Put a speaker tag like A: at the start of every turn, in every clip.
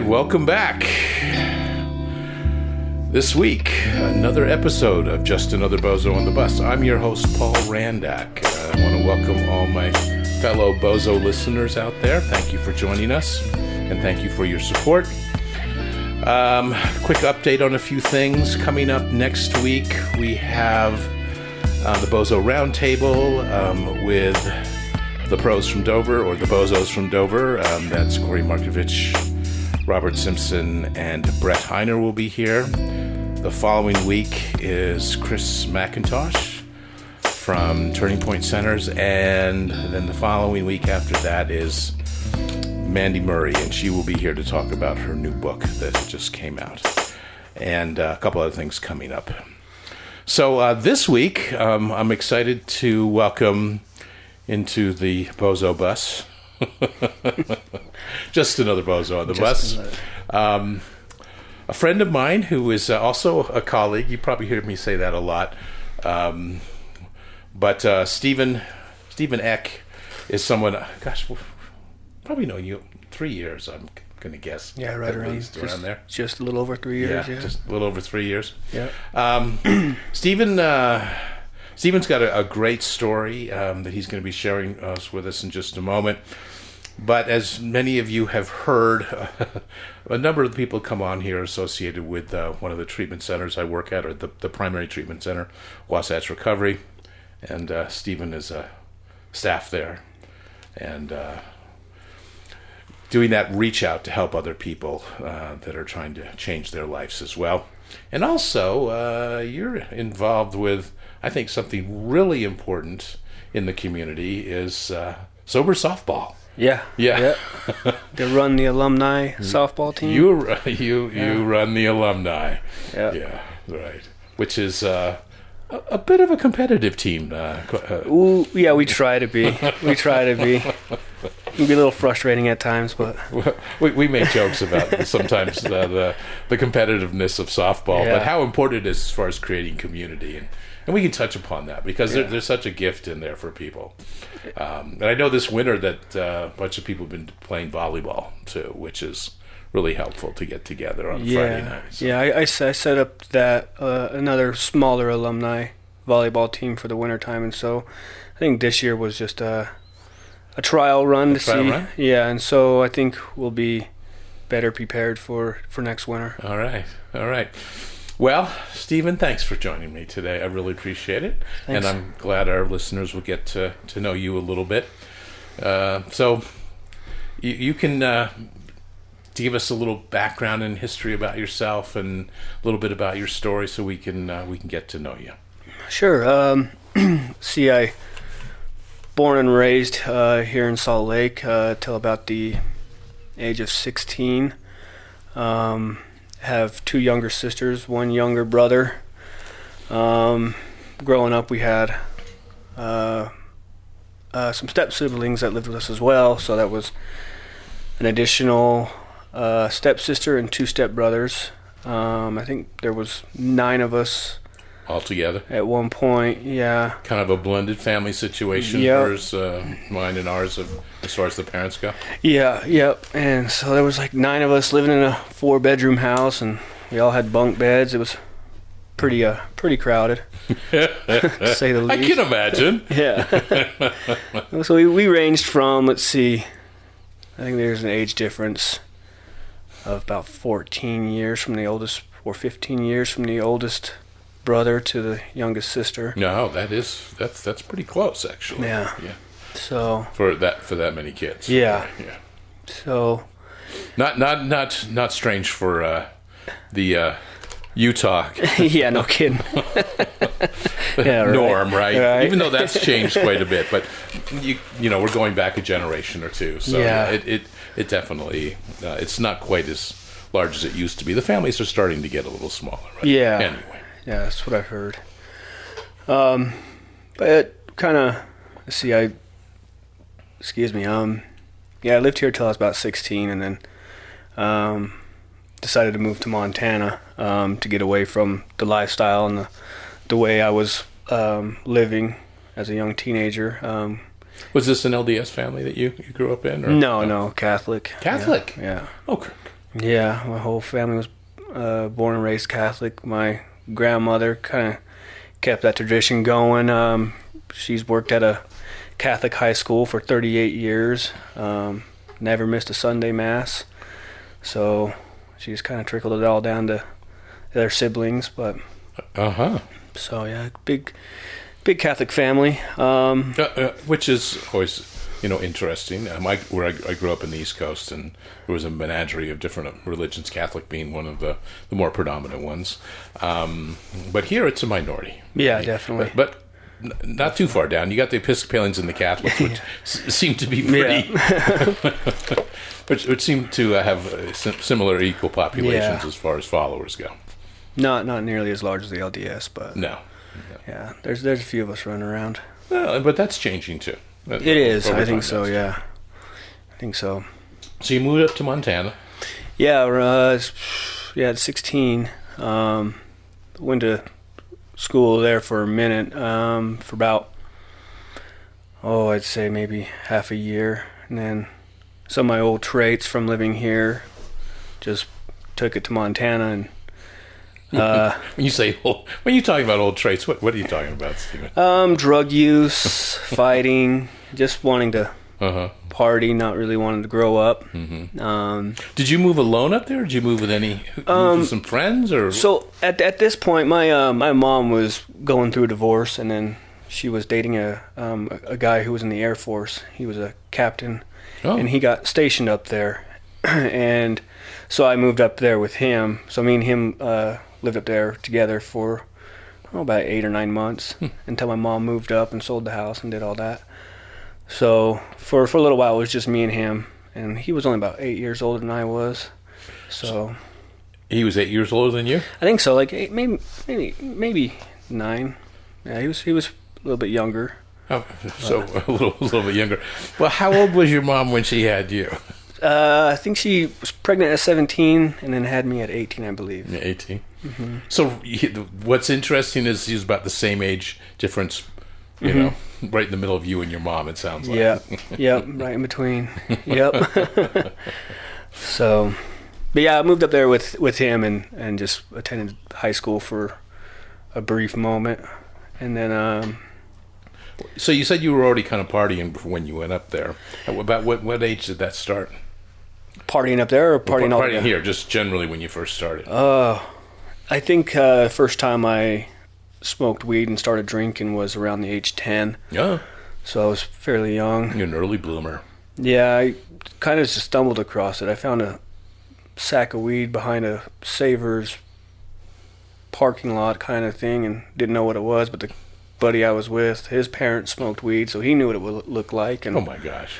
A: Right, welcome back. This week, another episode of Just Another Bozo on the Bus. I'm your host, Paul Randak. Uh, I want to welcome all my fellow Bozo listeners out there. Thank you for joining us, and thank you for your support. Um, quick update on a few things. Coming up next week, we have uh, the Bozo Roundtable um, with the pros from Dover, or the Bozos from Dover. Um, that's Corey Markovich, Robert Simpson, and Brett Heiner will be here. The following week is Chris McIntosh from Turning Point Centers, and then the following week after that is Mandy Murray, and she will be here to talk about her new book that just came out, and uh, a couple other things coming up. So uh, this week, um, I'm excited to welcome into the Bozo bus. Just another Bozo on the
B: Just
A: bus. Um, a friend of mine who is uh, also a colleague. You probably hear me say that a lot. Um, but uh, Stephen Stephen Eck is someone. Gosh, probably known you three years. I'm going to guess.
B: Yeah, right around,
A: least
B: just,
A: around there.
B: Just a little over three years. Yeah,
A: just a little over three years.
B: yeah.
A: Um, Stephen, uh, Stephen's got a, a great story um, that he's going to be sharing us with us in just a moment. But as many of you have heard, a number of people come on here associated with uh, one of the treatment centers I work at, or the, the primary treatment center, Wasatch Recovery. And uh, Stephen is a staff there. And uh, doing that reach out to help other people uh, that are trying to change their lives as well. And also, uh, you're involved with, I think, something really important in the community is uh, sober softball.
B: Yeah.
A: Yeah.
B: yeah. they run the alumni softball team.
A: You you you run the alumni.
B: Yeah.
A: Yeah, right. Which is uh, a, a bit of a competitive team. Uh, uh,
B: Ooh, yeah, we try to be. We try to be. It can be a little frustrating at times, but
A: we, we make jokes about sometimes uh, the the competitiveness of softball,
B: Yeah.
A: but how important it is as far as creating community, and, and we can touch upon that because there, there's such a gift in there for people. Um, and I know this winter that uh, a bunch of people have been playing volleyball too, which is really helpful to get together on a Friday
B: yeah,
A: night. So-
B: yeah. I set up that uh, another smaller alumni volleyball team for the wintertime, and so I think this year was just a a trial run to
A: trial
B: see.
A: run?
B: Yeah, and so I think we'll be better prepared for for next winter.
A: All right, all right. Well, Stephen, thanks for joining me today. I really appreciate it,
B: Thanks.
A: and I'm glad our listeners will get to to know you a little bit. Uh, so, you, you can uh, give us a little background and history about yourself, and a little bit about your story, so we can uh, we can get to know you.
B: Sure. Um, see, I born and raised uh, here in Salt Lake uh, till about the age of 16. Um, have two younger sisters, one younger brother. Um, growing up, we had uh, uh, some step siblings that lived with us as well, so that was an additional uh, stepsister and two stepbrothers. Um, I think there was nine of us
A: All together,
B: at one point. Yeah,
A: kind of a blended family situation.
B: Yep.
A: Hers, uh, mine, and ours, of, as far as the parents go.
B: yeah, yep. And so there was like nine of us living in a four bedroom house, and we all had bunk beds. It was pretty uh pretty crowded, to say the least.
A: I can imagine.
B: Yeah. so we, we ranged from let's see, I think there's an age difference of about 14 years from the oldest, or 15 years from the oldest brother to the youngest sister.
A: No, that is that's that's pretty close, actually.
B: Yeah.
A: yeah.
B: So
A: For that for that many kids.
B: Yeah.
A: yeah.
B: so
A: Not not not not strange for uh, the uh, Utah
B: yeah, no kidding. yeah, right.
A: norm, right?
B: Right.
A: Even though that's changed quite a bit, but you you know we're going back a generation or two, so
B: Yeah.
A: it it it definitely uh, it's not quite as large as it used to be. The families are starting to get a little smaller. Right?
B: Yeah.
A: Anyway,
B: Yeah, that's what I've heard. Um, but kind of, see, I, excuse me, um, yeah, I lived here till I was about 16 and then, um, decided to move to Montana, um, to get away from the lifestyle and the, the way I was, um, living as a young teenager. Um,
A: was this an LDS family that you, you grew up in? Or?
B: no, no, Catholic.
A: Catholic?
B: Yeah.
A: Oh, c-
B: Yeah, my whole family was uh, born and raised Catholic. My grandmother kind of kept that tradition going. Um, she's worked at a Catholic high school for 38 years. Um, never missed a Sunday mass. So she's kind of trickled it all down to their siblings. But
A: Uh huh.
B: so yeah, big, big Catholic family. Um,
A: Uh, uh, which is always, you know, interesting. Um, I, where I, I grew up in the East Coast, and there was a menagerie of different religions, Catholic being one of the, the more predominant ones. Um, but here it's a minority.
B: yeah, definitely.
A: But, but n- not too far down. You got the Episcopalians and the Catholics, which s- seem to be pretty, which, which seem to uh, have uh, sim- similar equal populations
B: Yeah.
A: as far as followers go.
B: Not not nearly as large as the LDS, but
A: No.
B: yeah, there's there's a few of us running around.
A: Well, but that's changing too.
B: It is. I think so. Yeah, I think so.
A: So you moved up to Montana.
B: Yeah, uh, yeah, at 16, um, went to school there for a minute, um, for about, oh, I'd say maybe half a year, and then some of my old traits from living here, just took it to Montana and. Uh,
A: When you say old, when you talking about old traits, what what are you talking about, Stephen?
B: um, drug use, fighting, just wanting to
A: Uh huh.
B: party, not really wanting to grow up.
A: hmm
B: Um,
A: Did you move alone up there? Or did you move with any
B: Um,
A: with some friends or?
B: So at at this point, my uh, my mom was going through a divorce, and then she was dating a um, a a guy who was in the Air Force. He was a captain,
A: oh,
B: and he got stationed up there, and so I moved up there with him. So me and him uh, lived up there together for oh, about eight or nine months until my mom moved up and sold the house and did all that. So for for a little while, it was just me and him, and he was only about eight years older than I was. So
A: he was eight years older than you.
B: I think so. Like eight, maybe, maybe, maybe nine. Yeah, he was he was a little bit younger.
A: Oh, so a little a little bit younger. Well, how old was your mom when she had you?
B: Uh, I think she was pregnant at seventeen and then had me at eighteen, I believe.
A: 18 So you- what's interesting is he's about the same age difference. You know, right in the middle of you and your mom. It sounds like.
B: Yeah, yep, right in between. Yep. so, but yeah, I moved up there with with him and and just attended high school for a brief moment, and then um,
A: So you said you were already kind of partying when you went up there. About what what age did that start?
B: partying up there or partying all
A: partying
B: together?
A: here, just generally when you first started.
B: Uh, I think uh, first time I smoked weed and started drinking was around the age 10.
A: yeah,
B: So I was fairly young.
A: you're an early bloomer.
B: Yeah, I kind of just stumbled across it. I found a sack of weed behind a Savers parking lot kind of thing and didn't know what it was, but the buddy I was with, his parents smoked weed, so he knew what it would look like. And
A: Oh my gosh!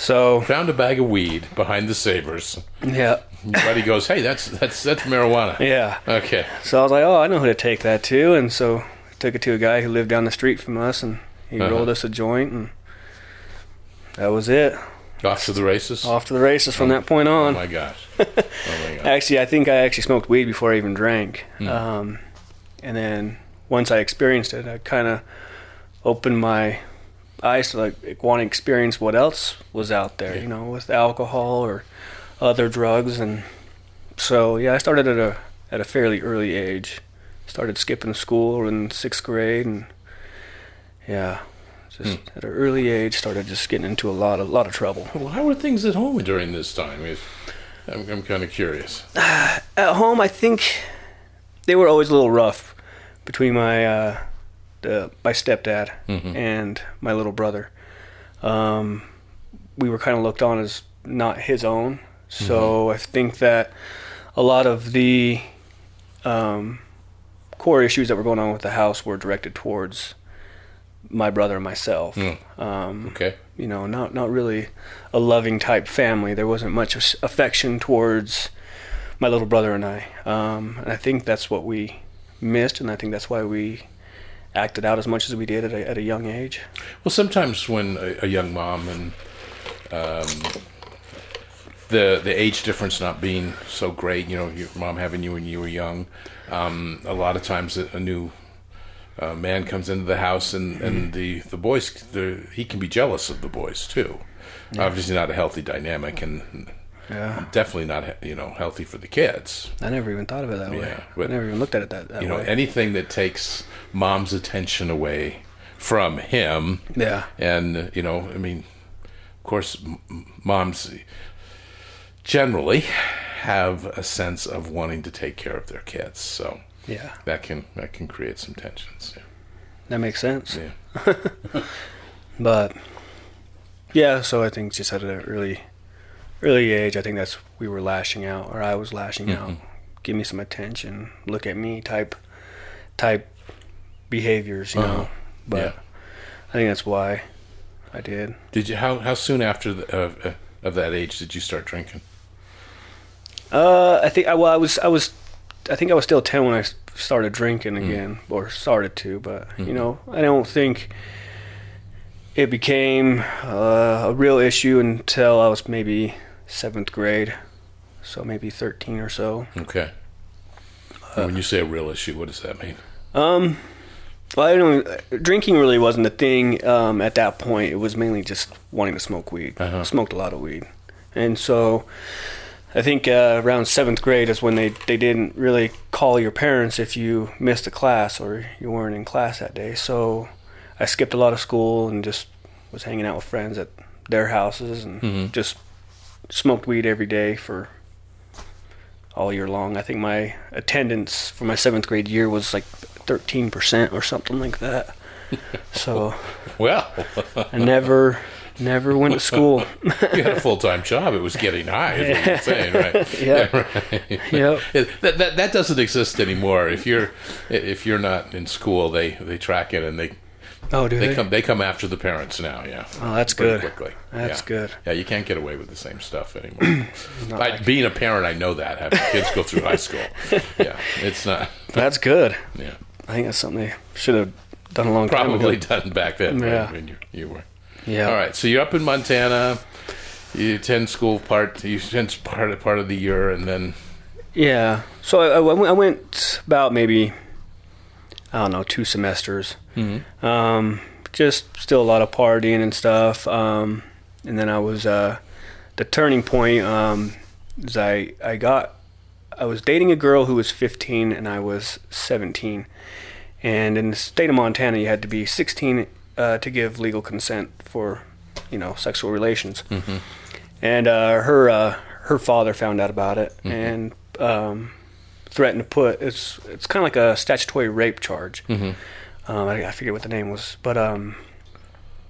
B: So,
A: Found a bag of weed behind the Savers.
B: yeah,
A: Your buddy goes, "Hey, that's that's that's marijuana."
B: yeah.
A: Okay.
B: So I was like, oh, I know who to take that to. And so I took it to a guy who lived down the street from us, and he
A: Uh-huh.
B: rolled us a joint, and that was it.
A: Off to the races.
B: Off to the races from that point
A: Oh
B: on.
A: my gosh! Oh my gosh!
B: Actually, I think I actually smoked weed before I even drank.
A: Hmm.
B: Um, and then once I experienced it, I kind of opened my eyes to like want to experience what else was out there,
A: Yeah.
B: you know, with alcohol or other drugs. And so, yeah, I started at a at a fairly early age. Started skipping school in sixth grade, and yeah, just
A: Hmm.
B: at an early age, started just getting into a lot of lot of trouble.
A: Well, how were things at home during this time? If- I'm, I'm kind of curious.
B: At home, I think they were always a little rough between my uh, the, my stepdad
A: Mhm.
B: and my little brother. Um, we were kind of looked on as not his own, so I think that a lot of the um, core issues that were going on with the house were directed towards my brother and myself.
A: Mm.
B: Um,
A: Okay.
B: you know, not not really a loving type family. There wasn't much affection towards my little brother and I, um, and I think that's what we missed, and I think that's why we acted out as much as we did at a, at a young age.
A: Well, sometimes when a, a young mom and um, the the age difference not being so great, you know, your mom having you when you were young, um, a lot of times a, a new uh, man comes into the house and, and the the boys the, he can be jealous of the boys too. Obviously, not a healthy dynamic, and
B: Yeah.
A: definitely not you know healthy for the kids.
B: I never even thought of it that way.
A: Yeah, but-
B: I never even looked at it that, that
A: You know,
B: way.
A: anything that takes mom's attention away from him,
B: yeah.
A: and you know, I mean, of course, moms generally have a sense of wanting to take care of their kids, so
B: Yeah.
A: that can that can create some tensions. Yeah.
B: That makes sense.
A: Yeah.
B: But yeah, so I think just at a early early age, I think that's we were lashing out, or I was lashing out. Give me some attention. Look at me, type type behaviors, you
A: Uh-huh.
B: know. But
A: Yeah.
B: I think that's why I did.
A: Did you how how soon after the, of uh, of that age did you start drinking?
B: Uh, I think I well, I was I was I think I was still ten when I started drinking again, or started to. But you know, I don't think it became uh, a real issue until I was maybe seventh grade, so maybe thirteen or so.
A: Okay. when you say a real issue, what does that mean?
B: Um, well, I don't. Drinking really wasn't a thing um, at that point. It was mainly just wanting to smoke weed.
A: Uh-huh.
B: Smoked a lot of weed, and so I think uh, around seventh grade is when they they didn't really call your parents if you missed a class or you weren't in class that day. So I skipped a lot of school and just was hanging out with friends at their houses and
A: Mhm.
B: just smoked weed every day for all year long. I think my attendance for my seventh grade year was like thirteen percent or something like that. So
A: Well,
B: I never, never went to school.
A: you had a full time job. It was getting high. Is what you're saying, right?
B: Yeah.
A: right.
B: Yep.
A: That, that that doesn't exist anymore. If you're if you're not in school, they they track it and they
B: Oh, do
A: they
B: they?
A: come they come after the parents now. Yeah.
B: Oh, that's
A: Pretty
B: good.
A: quickly.
B: That's
A: yeah.
B: good.
A: Yeah, you can't get away with the same stuff anymore. I,
B: like-
A: being a parent, I know that having kids go through high school. Yeah, it's not.
B: That's good.
A: Yeah,
B: I think that's something they should have done a long time
A: probably done back then. right,
B: Yeah.
A: when you you were.
B: Yeah.
A: All right, so you're up in Montana. You attend school part. You attend part of, part of the year, and then
B: Yeah. So I I went about maybe I don't know two semesters. Um, just still a lot of partying and stuff. Um, and then I was uh, the turning point. Um, is I I got I was dating a girl who was 15 and I was 17. And in the state of Montana, you had to be 16 uh, to give legal consent for, you know, sexual relations. And uh, her uh, her father found out about it and um, threatened to put it's it's kind of like a statutory rape charge. Um, I, I forget what the name was, but um,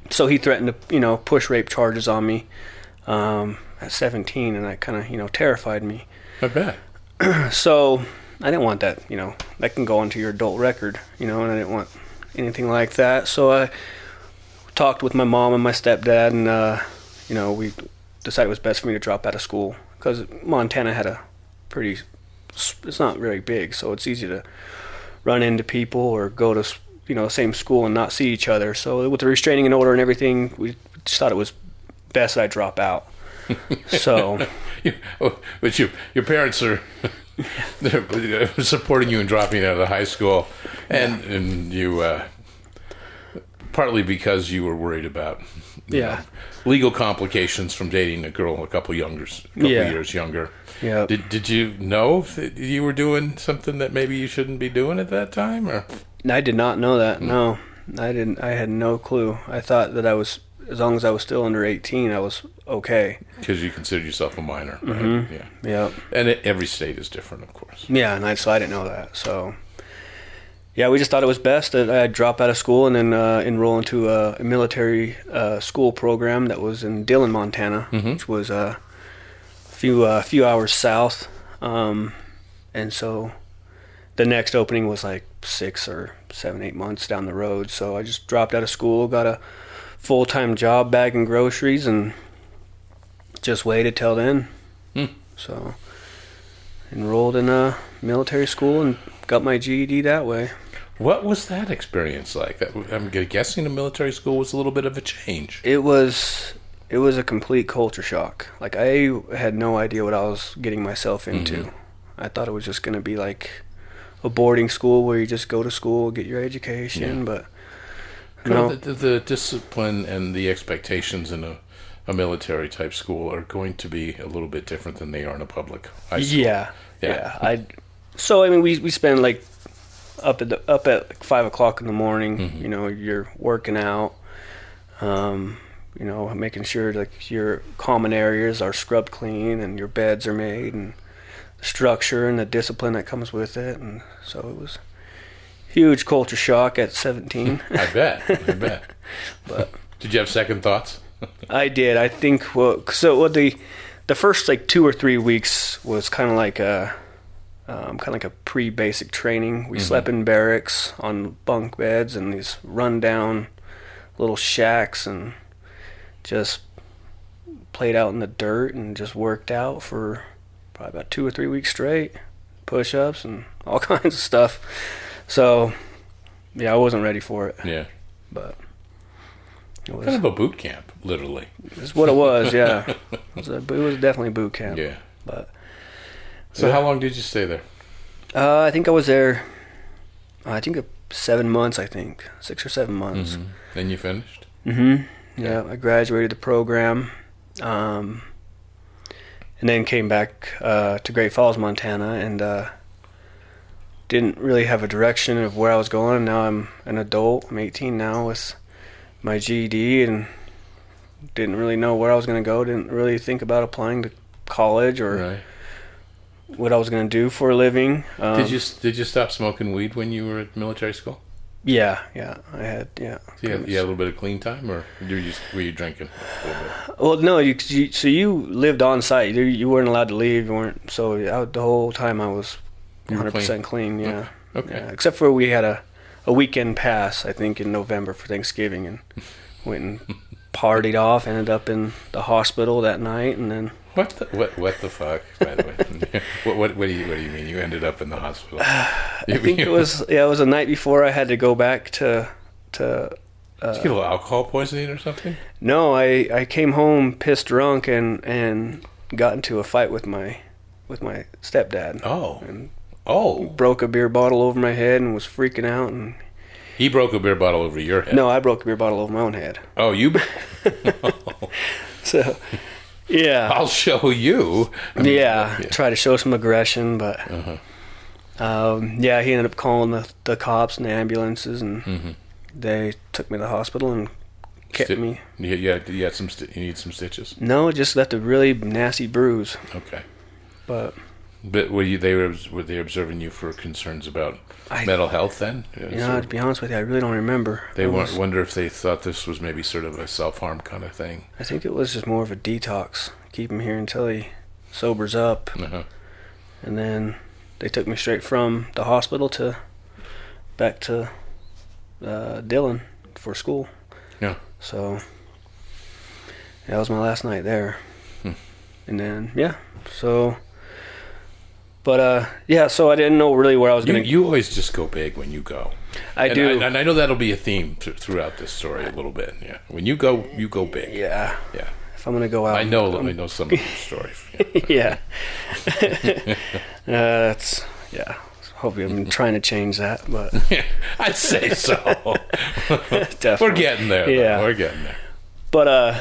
B: so he threatened to you know push rape charges on me um, at 17, and that kind of you know terrified me.
A: I bet.
B: So I didn't want that, you know, that can go onto your adult record, you know, and I didn't want anything like that. So I talked with my mom and my stepdad, and, uh, you know, we decided it was best for me to drop out of school because Montana had a pretty, it's not very big, so it's easy to run into people or go to, you know, the same school and not see each other. So with the restraining and order and everything, we just thought it was best that I drop out. so.
A: Oh, but you, your parents are they're supporting you in dropping out of high school, and and you uh, partly because you were worried about
B: Yeah.
A: know, legal complications from dating a girl a couple younger, a couple
B: Yeah.
A: years younger.
B: Yeah.
A: Did did you know that you were doing something that maybe you shouldn't be doing at that time, or
B: I did not know
A: Hmm.
B: that. No, I didn't. I had no clue. I thought that I was, as long as I was still under eighteen, I was okay.
A: because you consider yourself a minor? Right?
B: Mm-hmm.
A: Yeah,
B: Yeah,
A: and it, every state is different, of course.
B: yeah, and I, so I didn't know that. So, yeah, we just thought it was best that I'd drop out of school and then uh, enroll into a, a military uh, school program that was in Dillon, Montana,
A: Mhm.
B: which was uh, a few uh, few hours south. Um, and so, the next opening was like six or seven, eight months down the road. So I just dropped out of school, got a full time job bagging groceries, and just waited till then.
A: Hmm.
B: So enrolled in a military school and got my GED that way.
A: What was that experience like? I'm guessing a military school was a little bit of a change.
B: It was it was a complete culture shock. Like I had no idea what I was getting myself into.
A: Mhm.
B: I thought it was just going to be like a boarding school where you just go to school, get your education,
A: Yeah.
B: but
A: Well,
B: no.
A: the, the, the discipline and the expectations in a, a military type school are going to be a little bit different than they are in a public high school.
B: Yeah,
A: Yeah.
B: yeah. I so I mean we we spend like up at the, up at like five o'clock in the morning.
A: Mhm.
B: You know, you're working out. Um, you know, making sure like your common areas are scrubbed clean and your beds are made and structure and the discipline that comes with it. And so it was huge culture shock at 17.
A: I bet. I bet.
B: But-
A: did you have second thoughts?
B: I did. I think well, so what the the first like two or three weeks was kind of like a um, kind of like a pre-basic training. We
A: Mhm.
B: slept in barracks on bunk beds and these run-down little shacks and just played out in the dirt and just worked out for probably about two or three weeks straight, push-ups and all kinds of stuff. So yeah, I wasn't ready for it,
A: Yeah.
B: but it was,
A: Kind of a boot camp, literally.
B: it's what it was. Yeah, it was, a, it was definitely boot camp.
A: Yeah.
B: But
A: So
B: Yeah.
A: how long did you stay there?
B: uh, I think I was there. I think uh, seven months. I think six or seven months.
A: Mhm. Then you finished?
B: Mm-hmm. Yeah, I graduated the program, um, and then came back uh, to Great Falls, Montana, and uh, didn't really have a direction of where I was going. Now I'm an adult. I'm 18 now with my GED, and didn't really know where I was going to go. Didn't really think about applying to college or
A: Right.
B: what I was going to do for a living. Um,
A: did you did you stop smoking weed when you were at military school?
B: Yeah, yeah. I had yeah.
A: So you, had, you had a little bit of clean time, or were you just were you drinking? A bit?
B: Well, no, you, you so you lived on site. You, you weren't allowed to leave. You weren't. So I, the whole time I was 100 percent clean. Yeah.
A: Okay.
B: Yeah, Except for we had a a weekend pass. I think in November for Thanksgiving and went and partied off. Ended up in the hospital that night, and then
A: What the what what the fuck? By the way, what, what what do you what do you mean? You ended up in the hospital?
B: I think it was yeah it was the night before I had to go back to to.
A: Uh, Did you get a little alcohol poisoning or something?
B: No, I I came home pissed drunk and and got into a fight with my with my stepdad.
A: Oh,
B: And
A: oh,
B: broke a beer bottle over my head and was freaking out and
A: he broke a beer bottle over your head.
B: no i broke a beer bottle over my own head
A: Oh, you.
B: so yeah
A: I'll show you.
B: yeah try to show some aggression but
A: Uh-huh.
B: um, yeah he ended up calling the, the cops and the ambulances and
A: hmm
B: they took me to the hospital and kept
A: Sti-
B: me
A: Yeah, yeah, you had some. Sti- you need some stitches.
B: no just left a really nasty bruise
A: Okay.
B: but
A: But were you? They were. Were they observing you for concerns about
B: I,
A: mental health? Then.
B: you know, to be honest with you, I really don't remember.
A: They
B: was-
A: wonder if they thought this was maybe sort of a self harm kind of thing.
B: I think it was just more of a detox. Keep him here until he sobers up.
A: Uh-huh.
B: and then they took me straight from the hospital to back to uh, Dillon for school.
A: Yeah.
B: So that was my last night there,
A: Hmm.
B: and then yeah, so. But uh, yeah, so I didn't know really where I was gonna.
A: you always just go big when you go.
B: I
A: and
B: do.
A: I, and I know that'll be a theme th- throughout this story a little bit. Yeah, when you go, you go big.
B: yeah.
A: Yeah.
B: If I'm gonna go out,
A: I know.
B: I'm-
A: I know some of your story. Yeah.
B: yeah. uh, that's yeah. Hopefully, I'm trying to change that, but
A: I'd say so. We're getting there. though.
B: Yeah.
A: We're getting there.
B: But uh,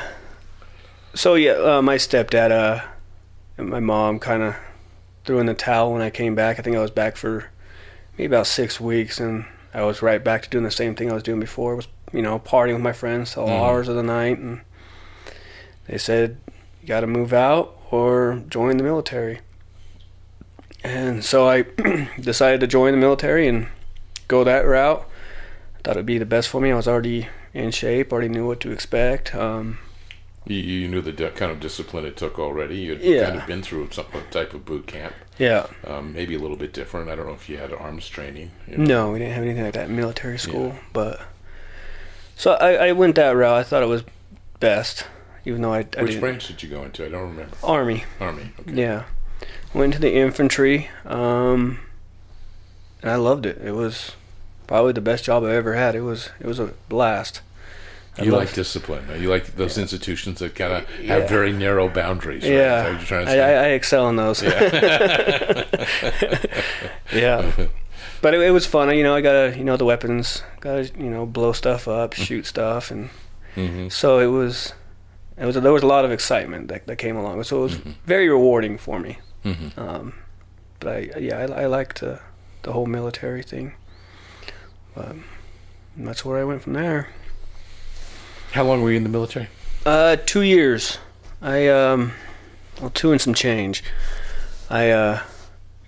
B: so yeah, uh, my stepdad, uh, and my mom kind of threw in the towel when I came back. I think I was back for maybe about six weeks, and I was right back to doing the same thing I was doing before. Was you know partying with my friends all
A: Mhm.
B: hours of the night, and they said you got to move out or join the military. And so I decided to join the military and go that route. Thought it'd be the best for me. I was already in shape, already knew what to expect. Um,
A: You, you knew the di- kind of discipline it took already. You'd
B: Yeah.
A: kind of been through some type of boot camp.
B: yeah,
A: Um, maybe a little bit different. I don't know if you had arms training. you know.
B: no, we didn't have anything like that in military school. But so I, I went that route. I thought it was best, even though I, I
A: Which
B: didn't.
A: branch did you go into? I don't remember.
B: Army.
A: Army. Okay.
B: Yeah, went to the infantry, um, and I loved it. It was probably the best job I ever had. It was it was a blast. I
A: You like discipline. You like those institutions that kind of
B: Yeah.
A: have very narrow boundaries. Right?
B: Yeah,
A: what you're trying to
B: I? I, I excel in those.
A: yeah.
B: yeah. But it, it was fun. You know, I gotta, you know, the weapons, gotta, you know, blow stuff up, shoot stuff, and
A: hmm
B: so it was, it was there was a lot of excitement that, that came along. So it was
A: Mhm.
B: very rewarding for me.
A: hmm
B: Um, but I yeah I, I liked uh, the whole military thing. But that's where I went from there.
A: How long were you in the military?
B: Uh, two years. I um, well, two and some change. I uh,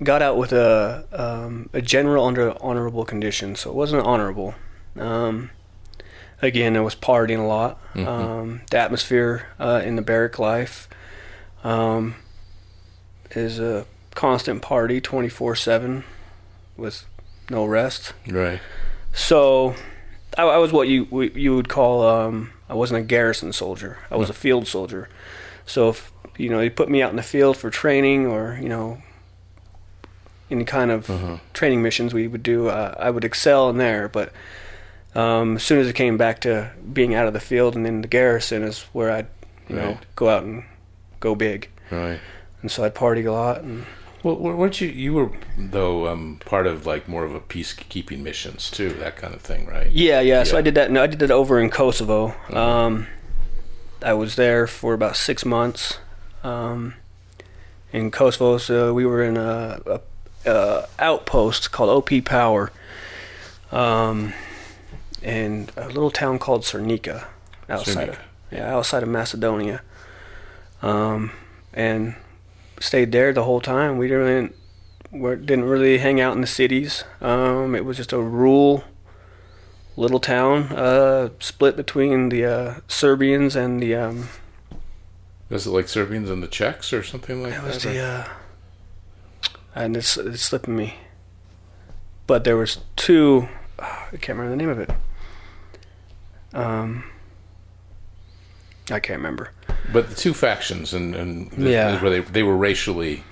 B: got out with a um, a general under honorable condition, so it wasn't honorable. Um, again, I was partying a lot.
A: Mhm.
B: Um, the atmosphere uh, in the barrack life um, is a constant party, twenty four seven, with no rest.
A: Right.
B: So, I, I was what you you would call um, I wasn't a garrison soldier. I was a field soldier. So if you know you put me out in the field for training or you know any kind of
A: Uh-huh.
B: training missions we would do, uh, I would excel in there. But um, as soon as it came back to being out of the field and in the garrison is where I'd you know go out and go big.
A: Right.
B: And so I'd party a lot and
A: Well, weren't you? You were though um, part of like more of a peacekeeping missions too, that kind of thing, right?
B: Yeah, yeah. So I did that. No, I did that over in Kosovo. Um, I was there for about six months um, in Kosovo. So we were in a, a, a outpost called OP Power, um, in a little town called Cernica, outside of yeah, outside of Macedonia. Um, and stayed there the whole time. We didn't didn't really hang out in the cities. Um, it was just a rural little town, uh, split between the uh, Serbians and the um,
A: Was it like Serbians and the Czechs or something like
B: that
A: that?
B: was
A: or-
B: the uh, and it's it's slipping me. But there was two. I can't remember the name of it. Um, I can't remember.
A: But the two factions and and
B: Yeah.
A: were they they were racially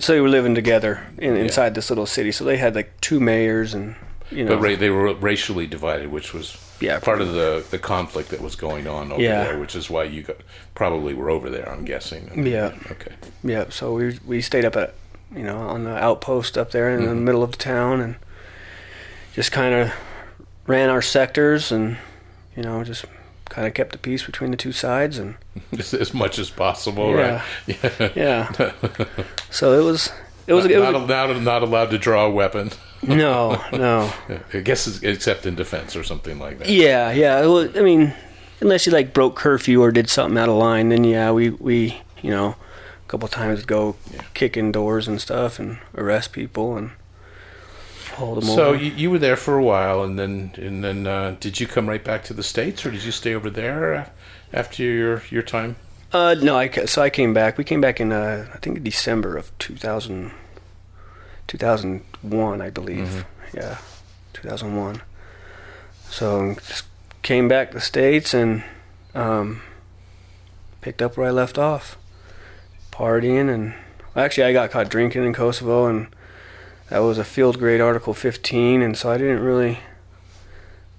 B: So they were living together in,
A: Yeah.
B: inside this little city. So they had like two mayors and you know.
A: but ra- they were racially divided, which was
B: Yeah,
A: part of the the conflict that was going on over
B: Yeah.
A: there, which is why you got, probably were over there. I'm guessing.
B: Yeah.
A: Okay.
B: Yeah, so we we stayed up at you know on the outpost up there in the
A: Mhm.
B: middle of the town and just kind of ran our sectors and you know just kind of kept the peace between the two sides and
A: As, much as possible,
B: Yeah.
A: right?
B: yeah. yeah. so it was it was
A: not,
B: it was
A: not, not, not allowed to draw a weapon.
B: no no
A: I guess it's, except in defense or something like that.
B: yeah yeah was, I mean unless you like broke curfew or did something out of line then yeah we we you know a couple times go
A: Yeah.
B: kick in doors and stuff and arrest people and hold them
A: So
B: over.
A: you, you were there for a while, and then and then uh, did you come right back to the states, or did you stay over there after your your time?
B: Uh, no, I so I came back. We came back in uh, I think December of 2000, 2001, I believe.
A: Mhm.
B: Yeah, 2001. So just came back to the states and um, picked up where I left off, partying and actually I got caught drinking in Kosovo and that was a field grade Article 15, and so I didn't really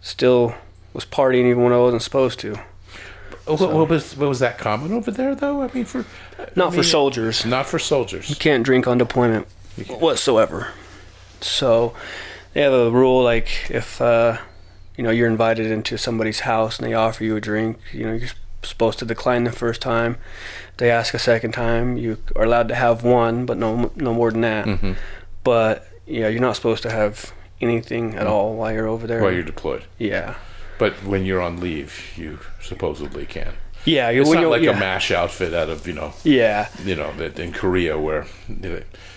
B: still was partying even when I wasn't supposed to.
A: Oh,
B: So-
A: what, what was what was that common over there, though? I mean, for
B: Not
A: I
B: for soldiers.
A: Not for soldiers.
B: You can't drink on deployment whatsoever. So they have a rule like if uh, you know you're invited into somebody's house and they offer you a drink, you know you're supposed to decline the first time. They ask a second time, you are allowed to have one, but no no more than that.
A: hmm
B: But yeah, you're not supposed to have anything at
A: Mm.
B: all while you're over there.
A: While you're deployed,
B: yeah,
A: but when you're on leave, you supposedly can.
B: yeah,
A: It's not like
B: yeah.
A: a mash outfit out of you know
B: Yeah,
A: you know that in Korea where.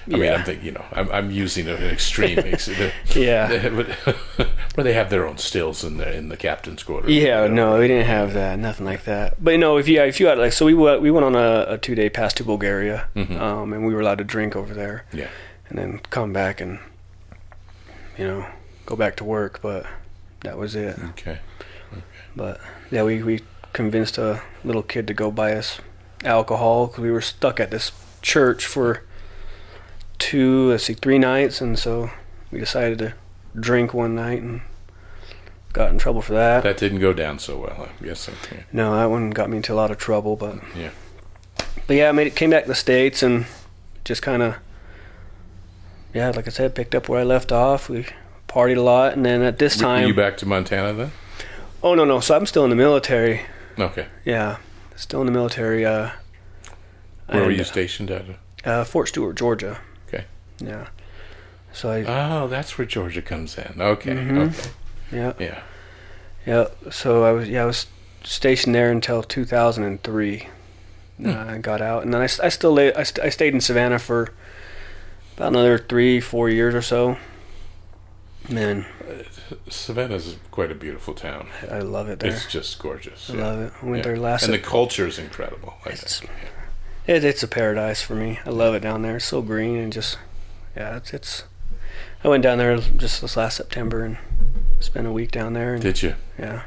A: I mean,
B: Yeah.
A: I'm thinking, you know, I'm, I'm using an extreme, ex-
B: yeah.
A: where they have their own stills in the in the captain's quarters.
B: Yeah, no, we didn't have that, nothing like that. But you know, if you if you had like, so we went we went on a, a two day pass to Bulgaria,
A: Mhm.
B: um, and we were allowed to drink over there,
A: Yeah.
B: And then come back and you know go back to work. But that was it.
A: Okay.
B: But yeah, we we convinced a little kid to go buy us alcohol because we were stuck at this church for two, let's see, three nights, and so we decided to drink one night and got in trouble for that.
A: That didn't go down so well. I guess. Yeah.
B: No, that one got me into a lot of trouble, but
A: Yeah.
B: but yeah, I made it came back to the states and just kind of yeah, like I said, picked up where I left off. We partied a lot, and then at this
A: Were- Were
B: time,
A: you back to Montana then?
B: oh no, no, so I'm still in the military.
A: Okay.
B: Yeah, still in the military. Uh,
A: Where were
B: and,
A: you stationed at?
B: Uh, Fort Stewart, Georgia.
A: Okay.
B: Yeah. So I,
A: Oh, that's where Georgia comes in. Okay.
B: Mhm.
A: Okay.
B: yeah,
A: Yeah.
B: yeah. So I was, yeah, I was stationed there until 2003.
A: Hmm.
B: Uh, I got out, and then I, I still lay, I, st- I stayed in Savannah for about another three, four years or so. Man,
A: Savannah's a quite a beautiful town.
B: I love it there.
A: It's just gorgeous.
B: I
A: yeah.
B: love it. I went
A: Yeah.
B: there last.
A: and the culture is incredible. I
B: It's-. It, it's a paradise for me. I love it down there. It's so green and just yeah, it's it's. I went down there just this last September and spent a week down there and
A: Did you?
B: yeah,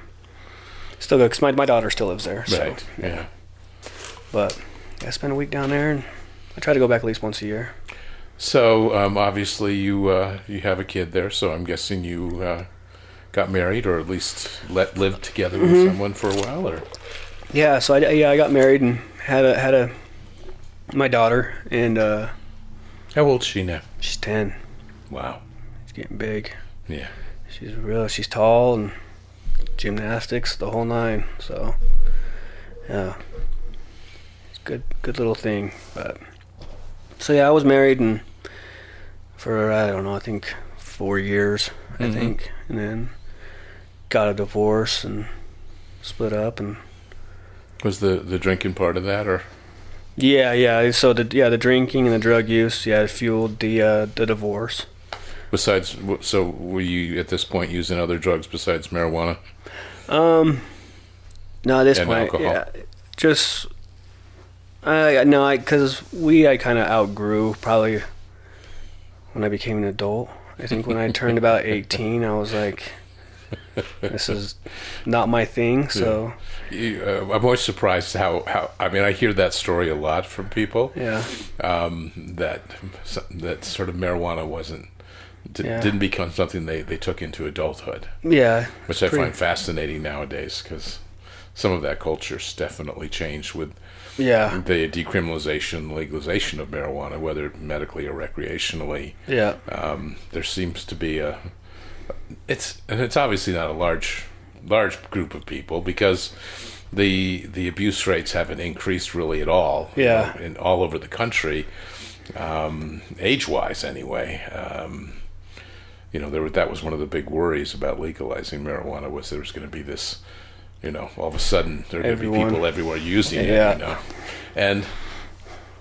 B: still good because my my daughter still lives there. So,
A: Right. Yeah.
B: but yeah, I spent a week down there and I try to go back at least once a year.
A: So um, obviously you uh, you have a kid there, so I'm guessing you uh, got married or at least let live together
B: Mm-hmm.
A: with someone for a while, or
B: Yeah, so I yeah I got married and had a had a my daughter and uh,
A: how old's she now?
B: she's ten.
A: Wow.
B: She's getting big.
A: Yeah.
B: She's real. She's tall and gymnastics, the whole nine. So, yeah, it's good, good little thing. But so yeah, I was married and for I don't know, I think four years, I
A: Mhm.
B: think, and then got a divorce and split up and
A: Was the the drinking part of that, or
B: yeah, yeah. So the yeah the drinking and the drug use yeah it fueled the uh, the divorce.
A: besides? So were you at this point using other drugs besides marijuana?
B: Um, no, at this
A: And
B: point,
A: alcohol.
B: yeah, just I no, I because we I kind of outgrew probably when I became an adult. I think when I turned about eighteen, I was like, "This is not my thing." So
A: You, uh, I'm always surprised how, how I mean I hear that story a lot from people
B: yeah,
A: um, that that sort of marijuana wasn't d-
B: Yeah.
A: didn't become something they, they took into adulthood,
B: yeah,
A: which I
B: pretty-
A: find fascinating nowadays because some of that culture's definitely changed with
B: yeah,
A: the decriminalization, legalization of marijuana, whether medically or recreationally.
B: yeah,
A: Um, there seems to be a it's and it's obviously not a large large group of people because the the abuse rates haven't increased really at all.
B: Yeah.
A: know, in all over the country, um, age wise anyway. Um, you know, there that was one of the big worries about legalizing marijuana was there was going to be this, you know, all of a sudden there are going to be people everywhere using
B: Yeah.
A: it. You know, and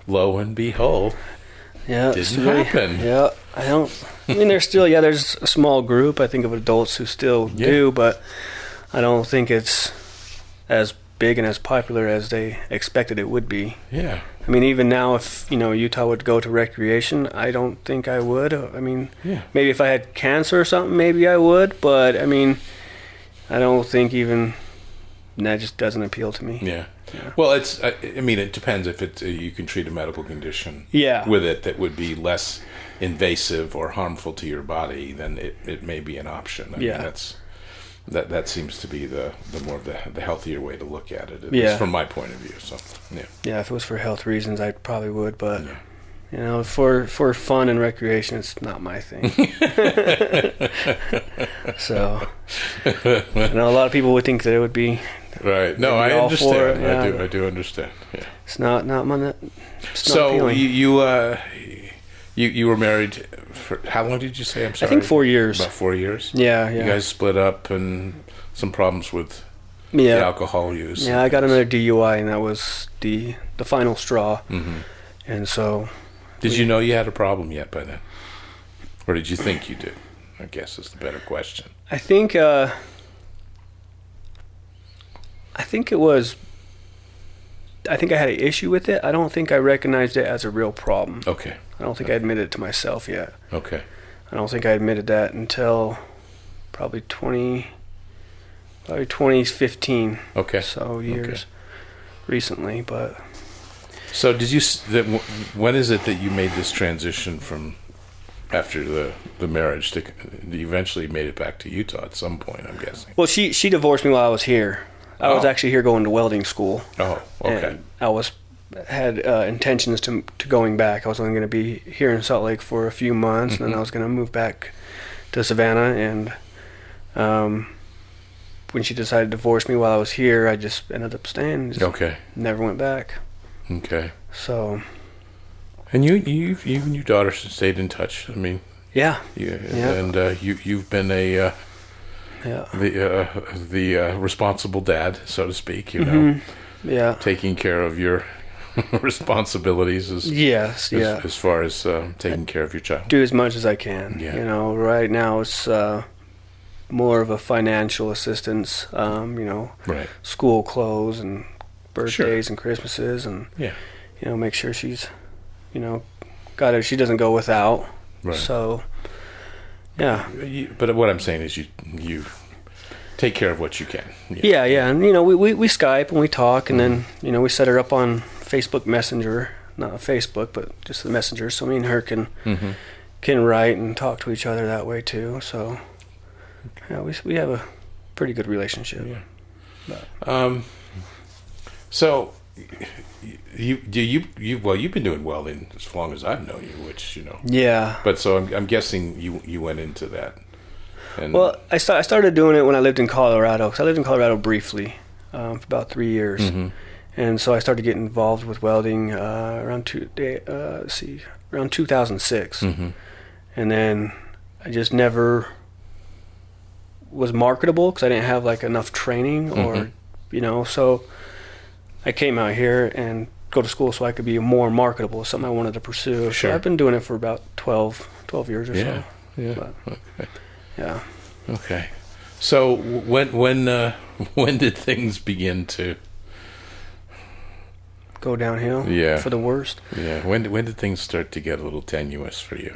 A: lo and behold,
B: yeah. it's
A: Didn't
B: really-
A: happen.
B: Yeah, I don't. I mean, there's still yeah. There's a small group I think of adults who still
A: Yeah.
B: do, but I don't think it's as big and as popular as they expected it would be.
A: yeah,
B: I mean, even now, if you know Utah would go to recreation, I don't think I would. Uh, I mean,
A: yeah.
B: maybe if I had cancer or something, maybe I would. But I mean, I don't think even that just doesn't appeal to me.
A: Yeah.
B: Yeah.
A: Well, it's. I, I mean, it depends if it uh, you can treat a medical condition
B: Yeah.
A: with it that would be less invasive or harmful to your body. Then it, it may be an option. I
B: Yeah.
A: Mean, that's that that seems to be the the more the the healthier way to look at it. At
B: Yeah.
A: least from my point of view. So yeah.
B: Yeah, if it was for health reasons, I probably would. But
A: Yeah.
B: you know, for for fun and recreation, it's not my thing. so, you know a lot of people would think that it would be.
A: Right. No, I understand.
B: it,
A: I do. I do understand. Yeah.
B: It's not not my. It's not
A: So
B: appealing.
A: you you uh you you were married for how long did you say? I'm sorry.
B: I think four years.
A: About four years.
B: Yeah, yeah,
A: You guys split up and some problems with
B: yeah.
A: the alcohol use.
B: Yeah, I got another DUI, and that was the the final straw.
A: hmm
B: And so,
A: Did you know you had a problem yet by then, or did you think you did? I guess is the better question.
B: I think uh, I think it was. I think I had an issue with it. I don't think I recognized it as a real problem.
A: Okay.
B: I don't think I admitted it to myself yet.
A: Okay.
B: I don't think I admitted that until probably twenty, probably twenty fifteen.
A: Okay.
B: So years recently, but
A: So did you? That, when is it that you made this transition from after the the marriage to? You eventually made it back to Utah at some point. I'm guessing.
B: well, she she divorced me while I was here. I was
A: Oh.
B: actually here going to welding school.
A: Oh. Okay.
B: And I was had uh, intentions to to going back. I was only going to be here in Salt Lake for a few months, and then I was going to move back to Savannah. And um, when she decided to divorce me while I was here, I just ended up staying. Just
A: Okay.
B: Never went back.
A: Okay.
B: So
A: And you, you, you and your daughter stayed in touch. I mean,
B: yeah,
A: you,
B: Yeah.
A: and uh, you, you've been a uh,
B: yeah,
A: the uh, the uh, responsible dad, so to speak. You know,
B: Mm-hmm. yeah.
A: taking care of your responsibilities as
B: Yes,
A: as,
B: yeah.
A: as far as uh, taking care of your child.
B: do as much as I can.
A: Yeah.
B: You know, right now it's uh, more of a financial assistance. Um, you know,
A: Right.
B: school clothes and birthdays and Christmases, and
A: Yeah.
B: you know, make sure she's, you know, got it. She doesn't go without.
A: Right.
B: So, yeah,
A: You- but what I'm saying is, you you take care of what you can.
B: yeah, yeah. And you know, we, we, we Skype and we talk, and then
A: Mm-hmm.
B: you know, we set her up on Facebook Messenger, not Facebook, but just the Messenger. So me and her can
A: hmm
B: can write and talk to each other that way too. So, yeah, we we have a pretty good relationship.
A: Yeah. Um. So, you do you you well you've been doing welding as long as I've known you, which you know.
B: Yeah.
A: But so I'm, I'm guessing you you went into that. And
B: Well, I, sta- I started doing it when I lived in Colorado. Cause I lived in Colorado briefly um, for about three years,
A: Mhm.
B: and so I started getting involved with welding uh, around two. Uh, see, around 2006,
A: Mhm.
B: and then I just never was marketable because I didn't have like enough training or
A: Mhm.
B: you know. So I came out here and go to school so I could be more marketable. Something I wanted to pursue.
A: Sure.
B: So I've been doing it for about 12, 12 years or
A: Yeah.
B: so.
A: Yeah.
B: But-
A: Okay.
B: Yeah.
A: Okay. So when when uh, when did things begin to
B: Go downhill.
A: Yeah.
B: For the worst.
A: yeah when when did things start to get a little tenuous for you?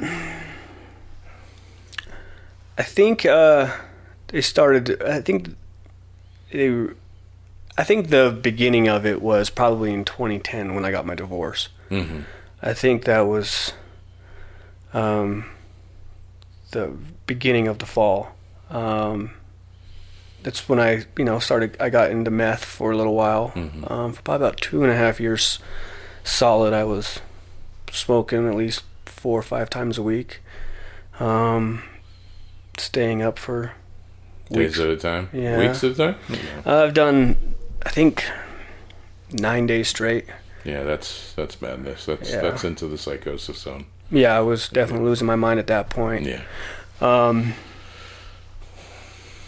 B: I think uh, they started. I think they. I think the beginning of it was probably in 2010 when I got my divorce.
A: hmm
B: I think that was um, the beginning of the fall. Um, that's when I, you know, started. I got into meth for a little while.
A: Mhm.
B: Um, for probably about two and a half years solid, I was smoking at least four or five times a week. Um, staying up for
A: Days
B: weeks.
A: at a time.
B: Yeah.
A: Weeks at a time.
B: I've done, I think, nine days straight.
A: Yeah, that's that's madness. That's
B: Yeah.
A: that's into the psychosis zone.
B: Yeah, I was definitely losing my mind at that point.
A: Yeah.
B: Um,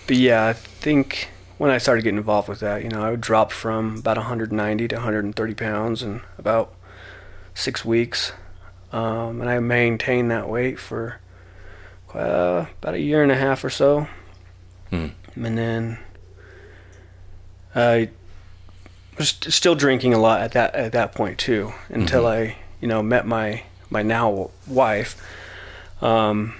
B: but yeah, I think when I started getting involved with that, you know, I would drop from about 190 to 130 pounds in about six weeks. Um, and I maintained that weight for uh, about a year and a half or so.
A: Hmm.
B: And then I was still drinking a lot at that at that point too, until
A: Mhm.
B: I, you know, met my my now wife. Um,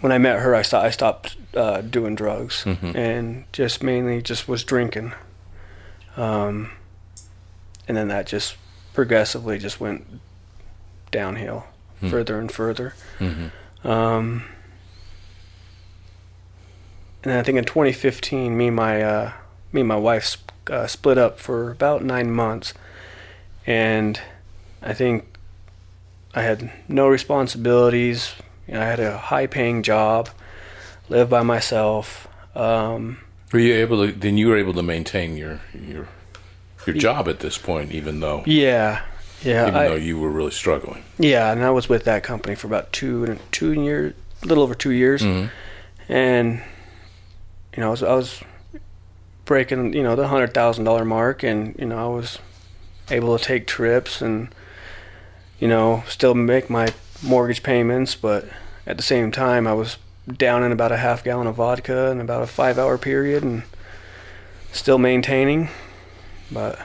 B: when I met her, I stopped. I stopped uh, doing drugs
A: Mhm.
B: and just mainly just was drinking. Um, and then that just progressively just went downhill
A: Hmm.
B: further and further.
A: hmm
B: Um, and I think in 2015, me and my uh, me and my wife uh, split up for about nine months, and I think I had no responsibilities. You know, I had a high-paying job, lived by myself. Um,
A: Were you able to? Then you were able to maintain your your your job at this point, even though
B: yeah, yeah,
A: even
B: I-
A: though you were really struggling.
B: yeah. And I was with that company for about two two years, a little over two years.
A: hmm
B: and you know I was, I was breaking you know the hundred thousand dollar mark, and you know I was able to take trips and you know still make my mortgage payments, but at the same time I was down in about a half gallon of vodka in about a five hour period, and still maintaining, but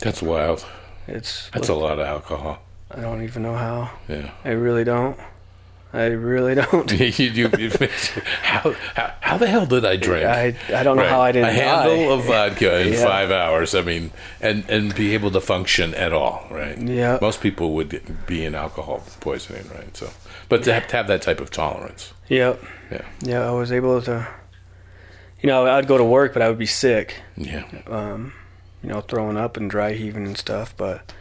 A: That's wild.
B: it's
A: That's a lot of alcohol.
B: I don't even know how.
A: Yeah.
B: I really don't. I really don't.
A: you, you, you, how, how how the hell did I drink?
B: I I don't know how I didn't
A: a handle
B: die.
A: of vodka in
B: Yeah.
A: five hours. I mean, and and be able to function at all, right?
B: Yeah.
A: Most people would be in alcohol poisoning, right? So, but to have, to have that type of tolerance,
B: Yep.
A: yeah,
B: Yeah, I was able to. You know, I'd go to work, but I would be sick.
A: yeah,
B: Um, you know, throwing up and dry heaving and stuff. But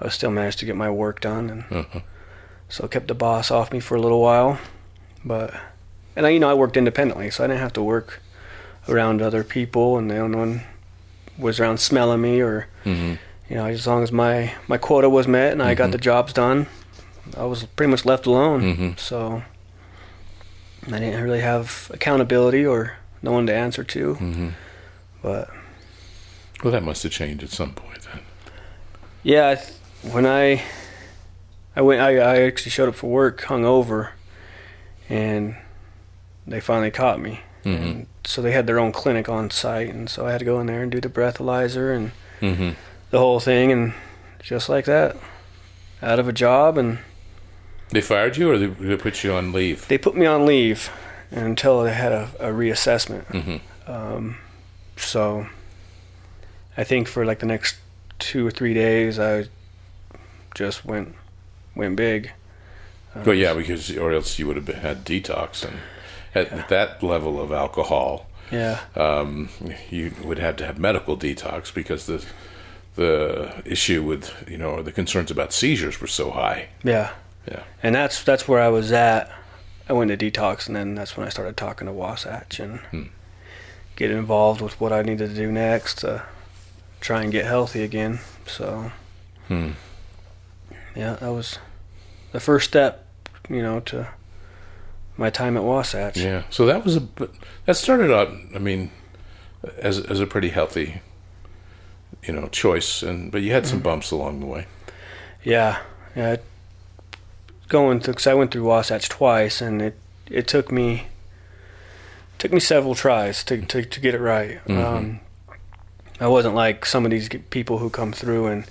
B: I was still managed to get my work done, and
A: uh-huh.
B: So kept the boss off me for a little while. But and I, you know, I worked independently, so I didn't have to work around other people, and no one was around smelling me or
A: hmm
B: you know as long as my my quota was met and I got
A: Mhm.
B: the jobs done, I was pretty much left alone.
A: Mhm.
B: So I didn't really have accountability or no one to answer to.
A: hmm
B: But
A: Well, that must have changed at some point then.
B: yeah, when I I went, I, I actually showed up for work hungover, and they finally caught me.
A: hmm
B: And so they had their own clinic on site, and so I had to go in there and do the breathalyzer and
A: hmm
B: the whole thing, and just like that, out of a job, and
A: They fired you, or they, they put you on leave?
B: they put me on leave until they had a, a reassessment.
A: hmm
B: Um, so I think for like the next two or three days, I just went went big. Um,
A: Well, yeah, because or else you would have had detox, and at that level of alcohol,
B: yeah,
A: um, you would have to have medical detox because the the issue with you know the concerns about seizures were so high.
B: yeah,
A: Yeah.
B: and that's that's where I was at. I went to detox, and then that's when I started talking to Wasatch and
A: Hmm.
B: get involved with what I needed to do next to try and get healthy again. So
A: Hmm.
B: Yeah, that was the first step, you know, to my time at Wasatch.
A: Yeah. So that was a that started out. I mean, as as a pretty healthy, you know, choice, and but you had some bumps along the way.
B: Yeah, yeah. Going through, because I went through Wasatch twice, and it it took me took me several tries to to, to get it right.
A: Mhm.
B: Um, I wasn't like some of these people who come through and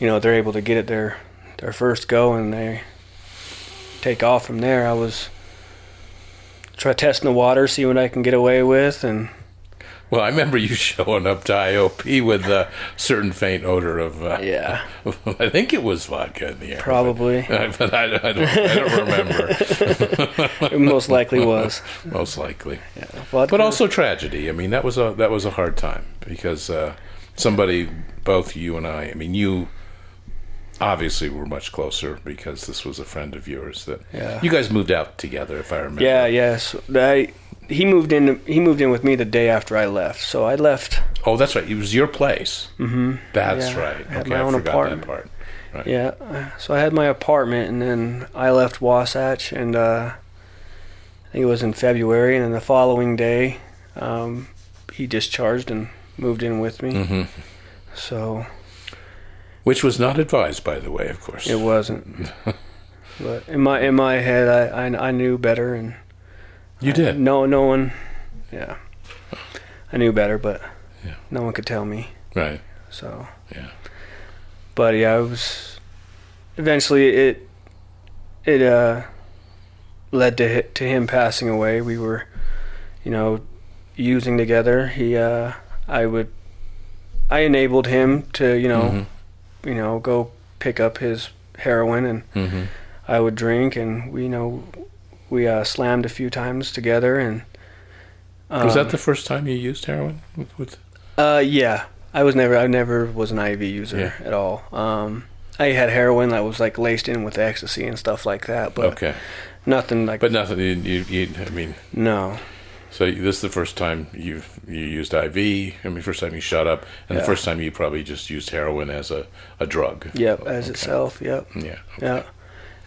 B: you know they're able to get it their their first go and they take off from there. I was try testing the water, see what I can get away with, and
A: Well, I remember you showing up to IOP with a certain faint odor of. Uh,
B: yeah,
A: I think it was vodka in the air.
B: probably
A: But, but I, I, don't, I don't remember.
B: it most likely was.
A: Most likely.
B: Yeah, vodka-
A: but also tragedy. I mean, that was a that was a hard time because uh, somebody, both you and I. I mean, you obviously we're much closer because this was a friend of yours that
B: Yeah.
A: you guys moved out together, if I remember.
B: Yeah, yes. I he moved in. He moved in with me the day after I left. So I left.
A: Oh, that's right. It was your place.
B: mm-hmm.
A: That's
B: Yeah,
A: right.
B: I had
A: okay,
B: my
A: I
B: own
A: forgot
B: apartment.
A: that part. Right.
B: Yeah. So I had my apartment, and then I left Wasatch, and uh, I think it was in February, and then the following day, um, he discharged and moved in with me.
A: hmm
B: So
A: Which was not advised, by the way, of course.
B: it wasn't. but in my in my head, I I, I knew better, and
A: you
B: I-
A: did.
B: no, no one. Yeah. I knew better, but
A: Yeah.
B: no one could tell me.
A: Right.
B: So.
A: Yeah.
B: but yeah, I was eventually it it uh led to to him passing away. We were, you know, using together. He uh I would I enabled him to, you know,
A: Mhm.
B: You know, go pick up his heroin and
A: hmm
B: I would drink and we you know we uh slammed a few times together and um,
A: was that the first time you used heroin? With, with
B: Uh, yeah. I was never. I never was an IV user
A: Yeah.
B: at all. Um, I had heroin that was like laced in with ecstasy and stuff like that, but
A: okay,
B: nothing like.
A: but nothing. You, you, you, I mean,
B: no.
A: So this is the first time you've you used IV. I mean, first time you shot up, and the first time you probably just used heroin as a, a drug.
B: Yep, as
A: Okay.
B: itself. Yep.
A: Yeah.
B: Yeah.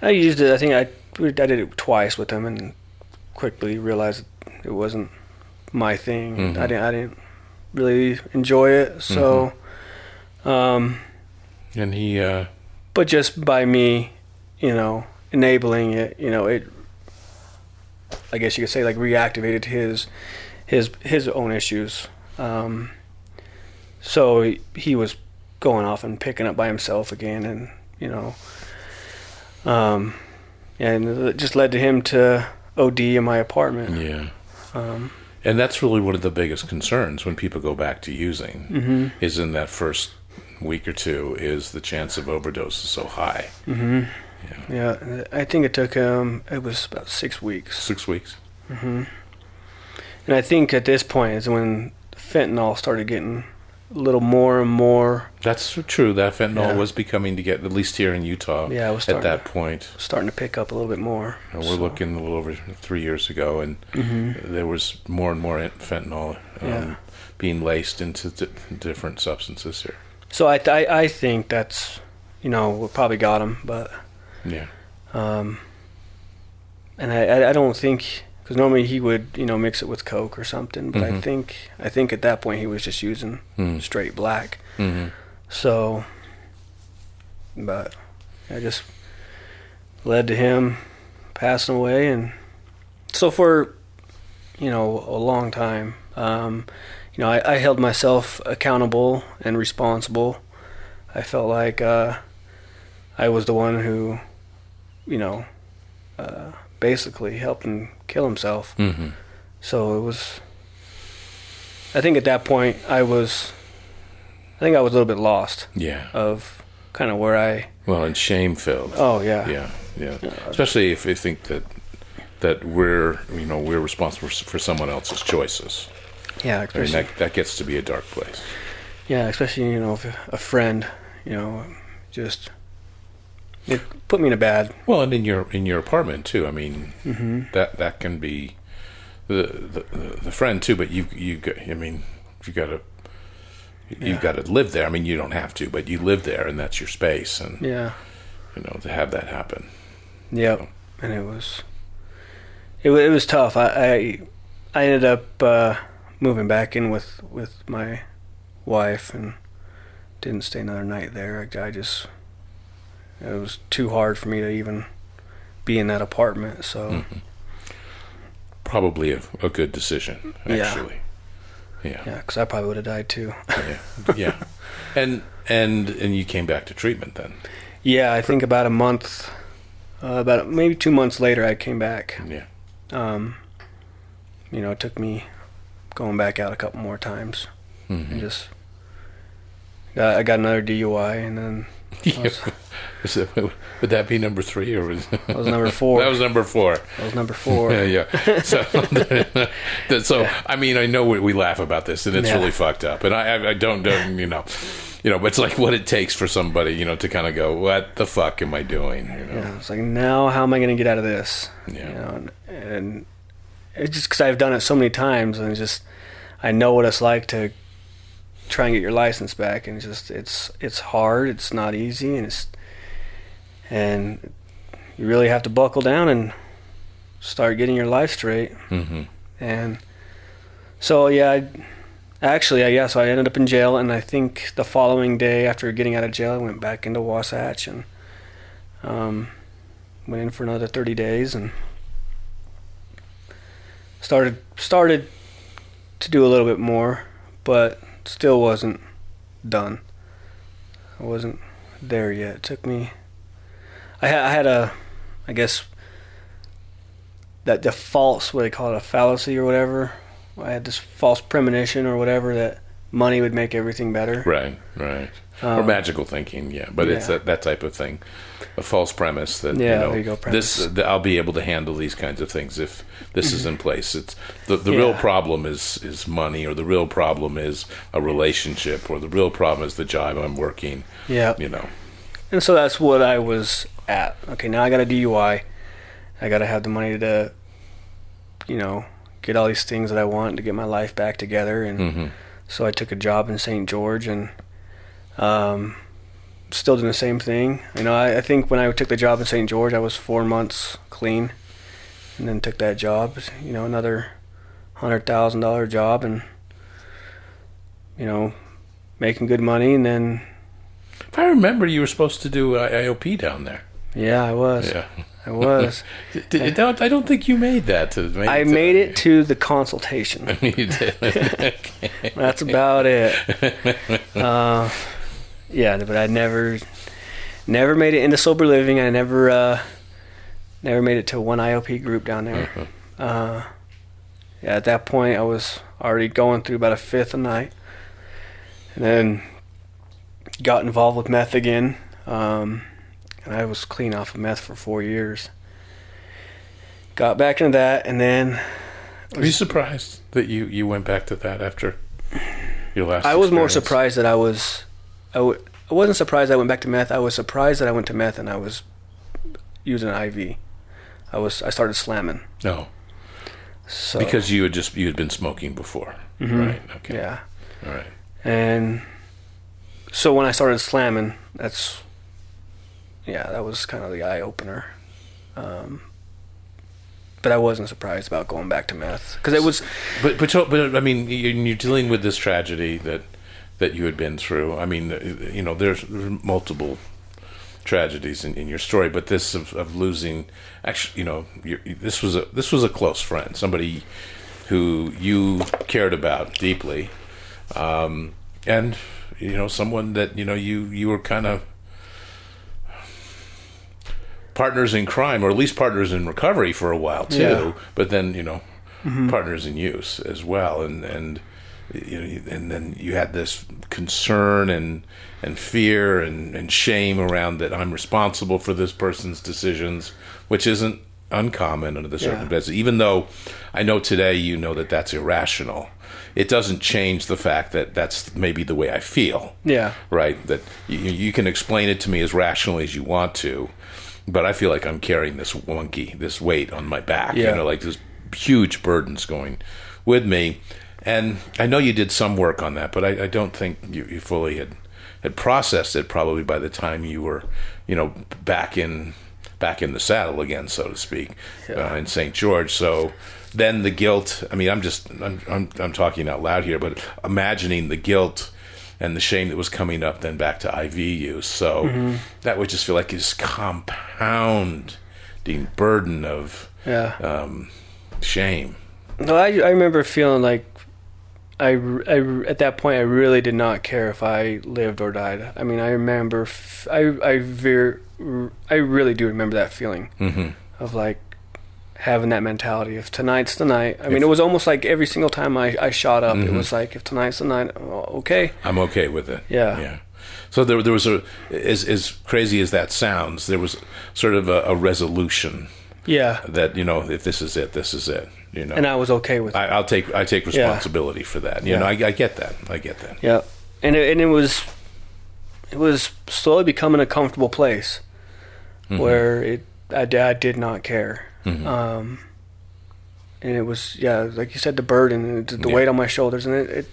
B: I used it. I think I I did it twice with him and quickly realized it wasn't my thing.
A: Mhm.
B: I didn't. I didn't really enjoy it. So, um,
A: And he, uh,
B: but just by me, you know, enabling it, you know, it. I guess you could say like reactivated his, his his own issues. Um, so he, he was going off and picking up by himself again, and you know, um, and it just led to him to OD in my apartment.
A: yeah.
B: Um,
A: And that's really one of the biggest concerns when people go back to using
B: hmm
A: is in that first week or two is the chance of overdose is so high.
B: hmm
A: Yeah.
B: Yeah, I think it took him. It was about six weeks.
A: Six weeks.
B: Mm-hmm. And I think at this point is when fentanyl started getting a little more and more
A: That's true. That fentanyl
B: Yeah.
A: was becoming to get at least here in Utah.
B: Yeah, it was
A: at that point.
B: starting to pick up a little bit more.
A: Know, we're
B: So-
A: looking a little over three years ago, and
B: Mhm.
A: there was more and more fentanyl um,
B: Yeah.
A: being laced into di- different substances here.
B: So I, I I think that's you know we probably got him, but
A: Yeah.
B: um, and I I, I don't think because normally he would you know mix it with coke or something, but I
A: Mhm.
B: think I think at that point he was just using
A: Mm.
B: straight black.
A: hmm
B: So, but I just led to him passing away, and so for you know a long time, um, you know, I, I held myself accountable and responsible. I felt like uh, I was the one who, you know, uh, basically helped him kill himself.
A: hmm
B: So it was. I think at that point I was. I think I was a little bit lost
A: Yeah.
B: of kind of where I.
A: Well, and shame filled.
B: Oh yeah.
A: Yeah, yeah. Especially if you think that that we're you know we're responsible for, someone else's choices.
B: Yeah,
A: I mean,
B: especially,
A: that that gets to be a dark place.
B: yeah, especially you know if a friend, you know, just it put me in a bad.
A: Well, and in your in your apartment too. I mean,
B: hmm
A: that that can be the the, the friend too. But you you got, I mean, you got to you've got to live there. I mean, you don't have to, but you live there, and that's your space, and
B: Yeah.
A: you know to have that happen.
B: Yep. And it was. It, it was tough. I I, I ended up uh, moving back in with with my wife and didn't stay another night there. I, I just it was too hard for me to even be in that apartment. So
A: Mhm. Probably a, a good decision, actually. Yeah.
B: yeah, because I probably would have died too.
A: yeah, yeah, and and and you came back to treatment then.
B: Yeah, I think about a month, uh, about maybe two months later, I came back.
A: Yeah,
B: Um, you know, it took me going back out a couple more times
A: Mhm.
B: and just got, I got another DUI and then
A: Yeah.
B: was-
A: would that be number three or was
B: that was number four.
A: that was number four?
B: that was number four.
A: Yeah, yeah. So, so I mean, I know we, we laugh about this, and it's
B: Yeah.
A: really fucked up. And I, I, I don't, don't, you know, you know, but it's like what it takes for somebody, you know, to kind of go, "What the fuck am I doing?" You know?
B: Yeah, it's like now how am I going to get out of this?
A: Yeah.
B: You know, and, and it's just because I've done it so many times and just I know what it's like to try and get your license back and it's just it's it's hard. It's not easy and it's and you really have to buckle down and start getting your life straight.
A: hmm
B: And so yeah, I, actually, I yeah, so I ended up in jail, and I think the following day after getting out of jail, I went back into Wasatch and um, went in for another thirty days and started started to do a little bit more, but still wasn't done. I wasn't there yet. It took me. I had I had a, I guess that the false what they call it a fallacy or whatever. I had this false premonition or whatever that money would make everything better.
A: Right, right. or
B: Um,
A: magical thinking, yeah. But it's that, that type of thing, a false premise that
B: Yeah,
A: you know
B: you go,
A: this that I'll be able to handle these kinds of things if this is in place. It's the the real problem is is money, or the real problem is a relationship, or the real problem is the job I'm working.
B: Yeah.
A: You know,
B: And so that's what I was at. Okay, now I got a DUI. I got to have the money to, you know, get all these things that I want to get my life back together. And
A: hmm
B: so I took a job in St. George and um, still doing the same thing. You know, I, I think when I took the job in St. George, I was four months clean, and then took that job. You know, another hundred thousand dollar job, and you know, making good money. And then
A: if I remember, you were supposed to do IOP down there.
B: Yeah, I was,
A: Yeah,
B: I was.
A: Did- did- I don't think you made that. To make
B: I
A: to-
B: made it to the consultation.
A: you did. Okay.
B: That's about it. Uh, yeah, but I never, never made it into sober living. I never, uh, never made it to one IOP group down there.
A: Mhm.
B: Uh, yeah, at that point, I was already going through about a fifth a night, and then got involved with meth again. Um, and I was clean off of meth for four years. Got back into that, and then
A: Are you surprised that you, you went back to that after Your last.
B: I was more surprised that I was. I w- I wasn't surprised I went back to meth. I was surprised that I went to meth and I was using IV. I was. I started slamming.
A: No,
B: So
A: because you had just you had been smoking before, right? Okay.
B: Mm-hmm. yeah,
A: All right.
B: and so when I started slamming, that's yeah, that was kind of the eye opener. Um, but I wasn't surprised about going back to meth because it was
A: But but but I mean, you- you're dealing with this tragedy that that you had been through. I mean, uh, you know, there's, there's multiple tragedies in, in your story, but this of, of losing, actually, you know, this was a this was a close friend, somebody who you cared about deeply, um, and you know, someone that you know you you were kind of partners in crime, or at least partners in recovery for a while too.
B: Yeah.
A: But then you know, mm-hmm. partners in use as well, and and you know, and then you had this concern and and fear and, and shame around that I'm responsible for this person's decisions, which isn't uncommon under the
B: Yeah.
A: circumstances. Even though I know today you know that that's irrational, it doesn't change the fact that that's maybe the way I feel
B: yeah,
A: right? That you, you can explain it to me as rationally as you want to, but I feel like I'm carrying this monkey, this weight on my back,
B: Yeah.
A: you know, like this huge burdens going with me. And I know you did some work on that, but I, I don't think you, you fully had had processed it. Probably by the time you were, you know, back in back in the saddle again, so to speak,
B: Yeah.
A: uh, in St. George. So then the guilt. I mean, I'm just I'm, I'm I'm talking out loud here, but imagining the guilt and the shame that was coming up then back to IV use. So
B: Mm-hmm.
A: that would just feel like this compounding burden of
B: yeah.
A: um, shame.
B: No, I, I remember feeling like I, I at that point I really did not care if I lived or died. I mean, I remember f- I I ver- I really do remember that feeling
A: hmm
B: of like having that mentality of tonight's the night. I mean,
A: If-
B: it was almost like every single time I, I shot up, it
A: Mhm.
B: was like if tonight's the night, okay,
A: I'm okay with it.
B: Yeah.
A: yeah. So there, there was a as as crazy as that sounds, there was sort of a, a resolution
B: yeah,
A: that you know if this is it, this is it. You know,
B: and I was okay with it.
A: I, I'll take I take responsibility for that. You
B: Yeah.
A: know, I, I get that. I get that.
B: Yeah, and it, and it was it was slowly becoming a comfortable place
A: Mhm.
B: where it I, I did not care.
A: Mhm.
B: Um, and it was yeah, like you said, the burden, the,
A: Yeah.
B: weight on my shoulders, and it, it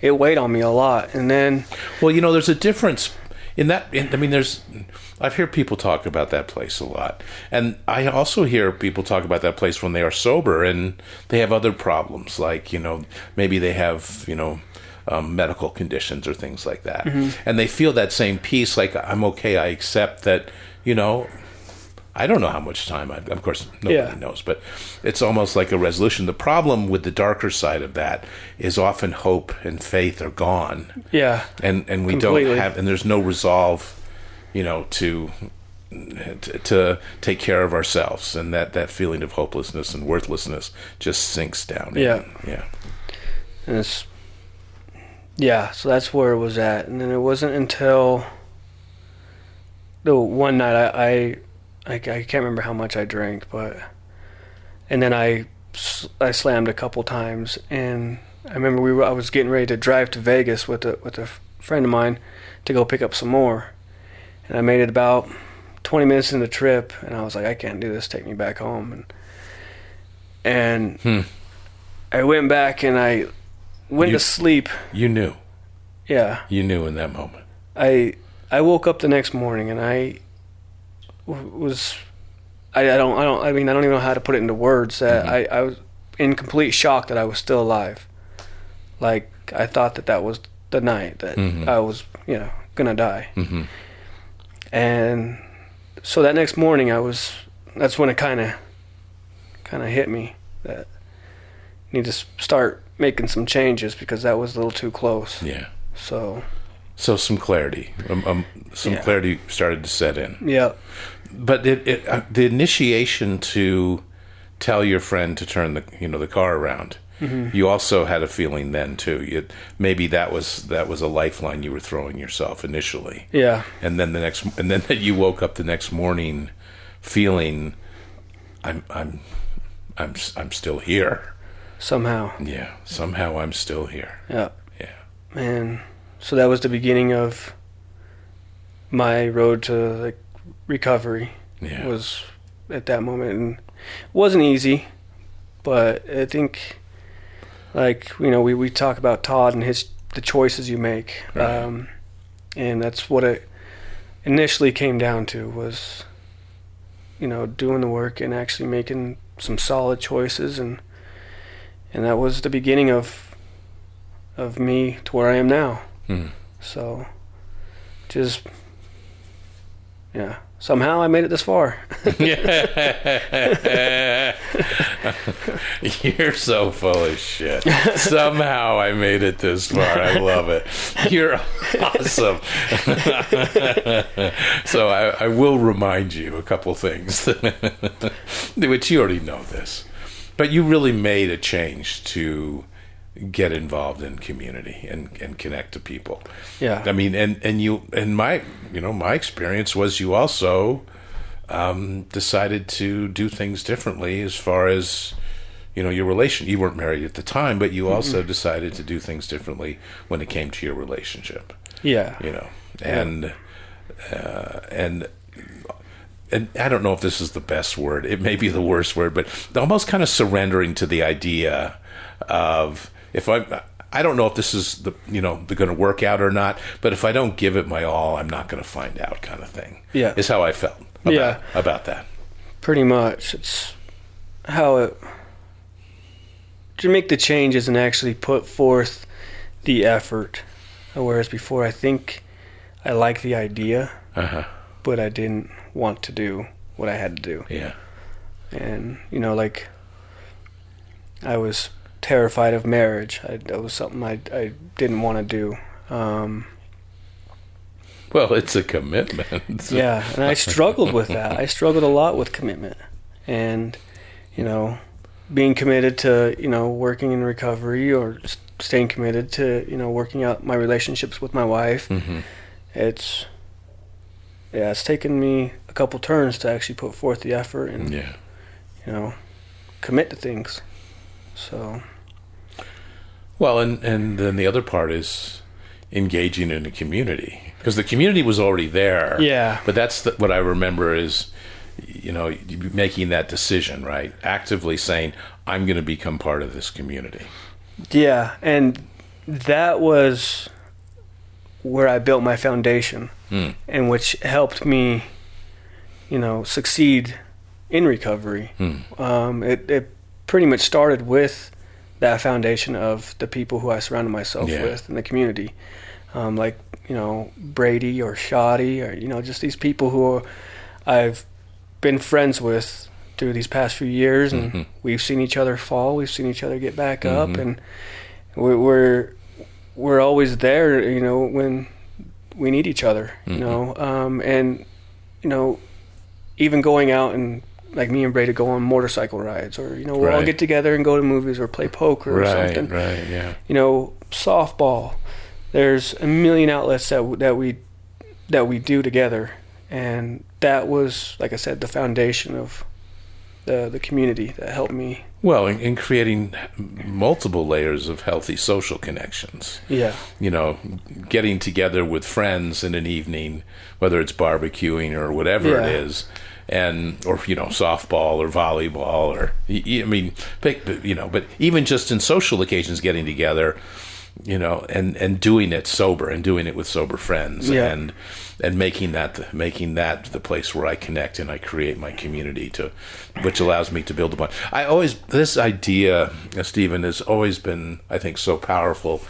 B: it weighed on me a lot. And then
A: Well, you know, there's a difference in that. In, I mean, there's. I've heard people talk about that place a lot, and I also hear people talk about that place when they are sober and they have other problems, like you know, maybe they have you know. Um, medical conditions or things like that, and they feel that same peace. Like I'm okay. I accept that. You know, I don't know how much time I've, Of course, nobody
B: Yeah.
A: knows, but it's almost like a resolution. The problem with the darker side of that is often hope and faith are gone
B: yeah,
A: and and we
B: Completely.
A: don't have and there's no resolve you know to to, to take care of ourselves and that that feeling of hopelessness and worthlessness just sinks down
B: Yeah.
A: yeah
B: and it's yeah. So that's where it was at. And then it wasn't until the one night I I I, I can't remember how much I drank, but and then I I slammed a couple times, and I remember we were, I was getting ready to drive to Vegas with a with a friend of mine to go pick up some more, and I made it about twenty minutes into the trip, and I was like, I can't do this. Take me back home, and and
A: Hmm.
B: I went back and I went
A: You-
B: to sleep.
A: you knew
B: Yeah,
A: you knew in that moment
B: I I woke up the next morning and I was I, I don't I don't I mean I don't even know how to put it into words that
A: Mhm.
B: I I was in complete shock that I was still alive. Like I thought that that was the night that
A: Mhm.
B: I was you know gonna die.
A: hmm
B: And so that next morning I was that's when it kind of kind of hit me that I need to start making some changes because that was a little too close.
A: yeah
B: So
A: so some clarity um, um, some
B: Yeah.
A: clarity started to set in
B: yeah,
A: but it, it uh, the initiation to tell your friend to turn the you know the car around you also had a feeling then too. You, maybe that was that was a lifeline you were throwing yourself initially.
B: Yeah,
A: and then the next and then that you woke up the next morning feeling i'm i'm i'm i'm still here.
B: Somehow.
A: yeah. Somehow i'm still here.
B: Yeah.
A: yeah.
B: Man, so that was the beginning of my road to like recovery.
A: Yeah.
B: Was at that moment, and it wasn't easy, but I think, like you know, we we talk about Todd and his the choices you make,
A: Right.
B: um, and that's what it initially came down to was, you know, doing the work and actually making some solid choices, and and that was the beginning of of me to where I am now.
A: Hmm.
B: So, just yeah, somehow I made it this far.
A: You're so full of shit. Somehow I made it this far. I love it. You're awesome. so I, I will remind you a couple things, which you already know this, but you really made a change to get involved in community and, and connect to people.
B: Yeah,
A: I mean, and and you and my you know my experience was you also um, decided to do things differently as far as you know your relation. You weren't married at the time, but you also decided to do things differently when it came to your relationship.
B: yeah,
A: You know, and uh, and. And I don't know if this is the best word. It may be the worst word, but almost kind of surrendering to the idea of if I I don't know if this is the you know going to work out or not, but if I don't give it my all, I'm not going to find out, kind of thing.
B: Yeah.
A: is how I felt. About,
B: Yeah.
A: about that.
B: pretty much. It's how it to make the changes and actually put forth the effort. Whereas before, I think I liked the idea,
A: Uh huh.
B: but I didn't want to do what I had to do.
A: Yeah.
B: And you know, like I was terrified of marriage. I, that was something I I didn't want to do. Um,
A: Well, it's a commitment.
B: yeah, and I struggled with that. I struggled a lot with commitment, and you know, being committed to you know working in recovery or staying committed to you know working out my relationships with my wife.
A: hmm
B: It's yeah, it's taken me a couple turns to actually put forth the effort and
A: Yeah.
B: you know commit to things. So
A: Well, and and then the other part is engaging in a community because the community was already there.
B: Yeah.
A: But that's the, what I remember is, you know, making that decision, right? Actively saying, "I'm going to become part of this community."
B: yeah, and that was where I built my foundation.
A: Mm.
B: and which helped me, you know, succeed in recovery.
A: Mm.
B: Um, it, it pretty much started with that foundation of the people who I surrounded myself
A: Yeah.
B: with in the community, um, like you know Brady or Shoddy or you know just these people who I've been friends with through these past few years, and
A: Mhm.
B: we've seen each other fall, we've seen each other get back up,
A: Mhm.
B: and we're, we're we're always there, you know, when we need each other, you
A: Mhm.
B: know, um, and you know, even going out and like me and Brady go on motorcycle rides, or you know, we'll all
A: Right.
B: get together and go to movies or play poker or
A: Right.
B: something.
A: Right. Yeah.
B: You know, softball. There's a million outlets that that we that we do together, and that was, like I said, the foundation of the the community that helped me.
A: Well, in, in creating multiple layers of healthy social connections.
B: Yeah,
A: you know, getting together with friends in an evening, whether it's barbecuing or whatever
B: Yeah.
A: it is, and or you know, softball or volleyball or I mean, but, you know, but even just in social occasions, getting together, you know, and and doing it sober and doing it with sober friends
B: Yeah.
A: and and making that the, making that the place where I connect and I create my community to, which allows me to build upon. I always this idea, uh, Stephen, has always been I think so powerful.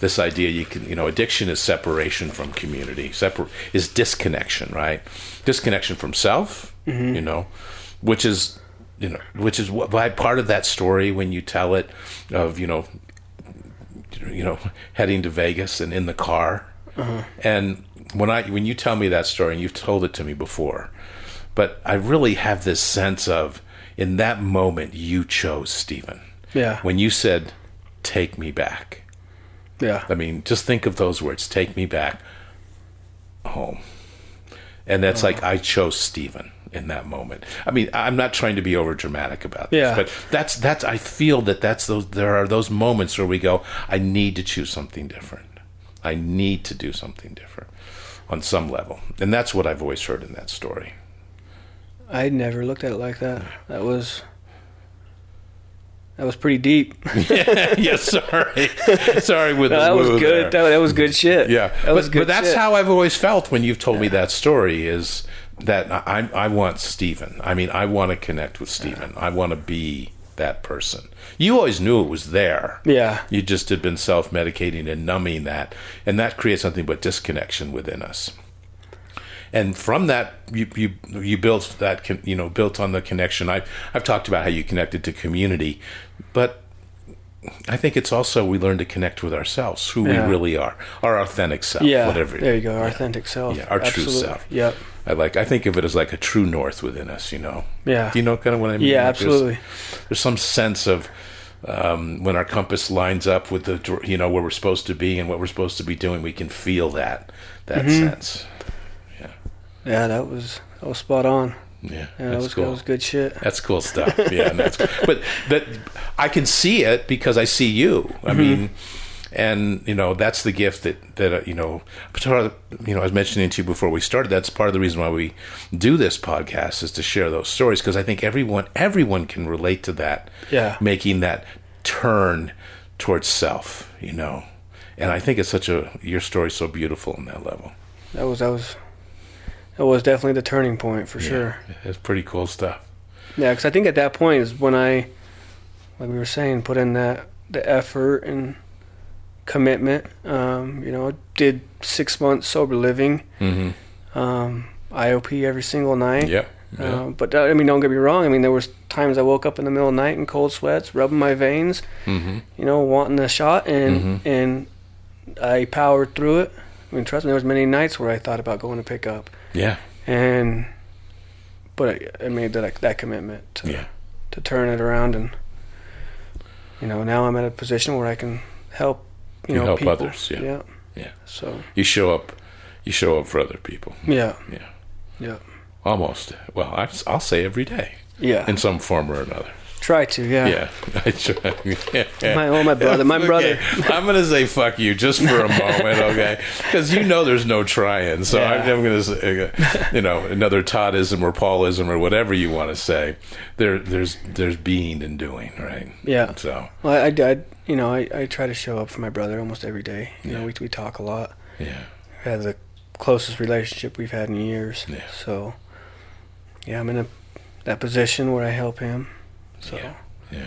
A: This idea you can you know addiction is separation from community, separ- is disconnection, right? Disconnection from self, Mm-hmm. you know, which is you know which is what why part of that story when you tell it of you know you know heading to Vegas and in the car. Uh-huh. And when I when you tell me that story, and you've told it to me before, but I really have this sense of in that moment you chose Stephen.
B: yeah,
A: When you said, "Take me back,"
B: yeah,
A: I mean, just think of those words: "Take me back home," and that's uh-huh. like I chose Stephen in that moment. I mean, I'm not trying to be over dramatic about this,
B: Yeah.
A: but that's that's I feel that that's those there are those moments where we go, I need to choose something different. I need to do something different on some level. And that's what I've always heard in that story.
B: I never looked at it like that. That was that was pretty deep.
A: yeah, sorry. sorry with
B: No,
A: the
B: that was good. That, that was good shit.
A: Yeah,
B: that was
A: but,
B: good.
A: but that's
B: shit.
A: how I've always felt when you've told me that story. Is that I I want Stephen. I mean, I want to connect with Stephen. I want to be that person. You always knew it was there.
B: Yeah,
A: You just had been self medicating and numbing that, and that creates something but disconnection within us. And from that, you you you built that you know built on the connection. I I've talked about how you connected to community, but I think it's also we learn to connect with ourselves, who
B: Yeah.
A: we really are, our authentic self,
B: yeah.
A: whatever.
B: There you go. Our authentic self.
A: Yeah, our true self.
B: Yep.
A: I like. I think of it as like a true north within us. You know.
B: Yeah.
A: Do you know kind of what I mean?
B: Yeah,
A: Like,
B: absolutely.
A: there's some sense of um, when our compass lines up with the you know where we're supposed to be and what we're supposed to be doing, we can feel that that
B: Mm-hmm.
A: sense.
B: Yeah. Yeah, that was that was spot on.
A: Yeah,
B: Yeah, that was
A: cool.
B: that was good shit.
A: That's cool stuff. Yeah, and that's but that I can see it because I see you. I
B: Mm-hmm.
A: mean, and you know that's the gift that that uh, you know. You know, I was mentioning to you before we started. That's part of the reason why we do this podcast is to share those stories because I think everyone everyone can relate to that.
B: Yeah.
A: making that turn towards self. You know, and I think it's such a your story's so beautiful on that level.
B: That was that was that was definitely the turning point for sure.
A: It's pretty cool stuff.
B: Yeah, because I think at that point is when I, like we were saying, put in that the effort and commitment. Um, you know, did six months sober living,
A: Mm-hmm.
B: um, IOP every single night.
A: Yep. Yeah.
B: Um, but uh, I mean, don't get me wrong. I mean, there was times I woke up in the middle of the night in cold sweats, rubbing my veins,
A: mm-hmm.
B: you know, wanting a shot, and
A: Mhm.
B: and I powered through it. I mean, trust me, there was many nights where I thought about going to pick up,
A: Yeah.
B: and but I, I made that that commitment to
A: Yeah.
B: to turn it around, and you know, now I'm at a position where I can help. You,
A: You
B: know,
A: help
B: people.
A: others, yeah.
B: yeah,
A: Yeah.
B: So
A: You show up. You show up for other people.
B: yeah,
A: Yeah.
B: yeah,
A: Almost. Well, I, I'll say every day
B: yeah.
A: in some form or another.
B: Try to, yeah.
A: Yeah. I try. Yeah.
B: My, oh, my brother, my brother.
A: I'm gonna say fuck you just for a moment, okay? Because you know there's no trying. So
B: Yeah.
A: I'm never gonna say, uh, you know, another Toddism or Paulism or whatever you want to say. There, there's, there's being and doing, right?
B: Yeah.
A: So
B: Well, I, I, you know, I, I try to show up for my brother almost every day. You know, we we talk a lot.
A: yeah,
B: We have the closest relationship we've had in years.
A: Yeah.
B: So, yeah, I'm in a that position where I help him. So,
A: Yeah. yeah.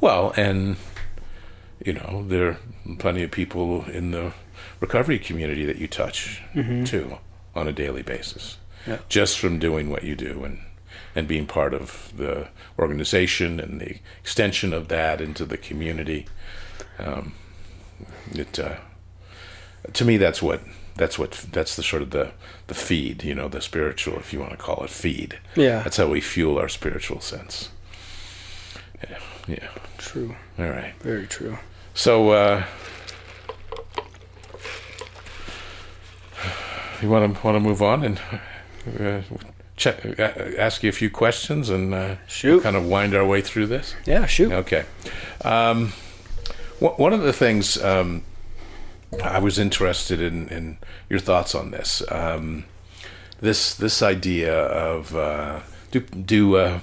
A: Well, and you know there are plenty of people in the recovery community that you touch
B: Mhm.
A: too on a daily basis,
B: Yeah.
A: just from doing what you do and and being part of the organization and the extension of that into the community. Um, it uh, to me that's what that's what that's the sort of the the feed you know the spiritual if you want to call it feed
B: yeah,
A: that's how we fuel our spiritual sense yeah yeah
B: true,
A: all right
B: very true.
A: so uh you want to want to move on and uh, check uh, ask you a few questions and uh,
B: Shoot.
A: kind of wind our way through this
B: Yeah, shoot.
A: Okay. Um, wh- one of the things um, I was interested in, in your thoughts on this. Um, this this idea of uh, do do uh,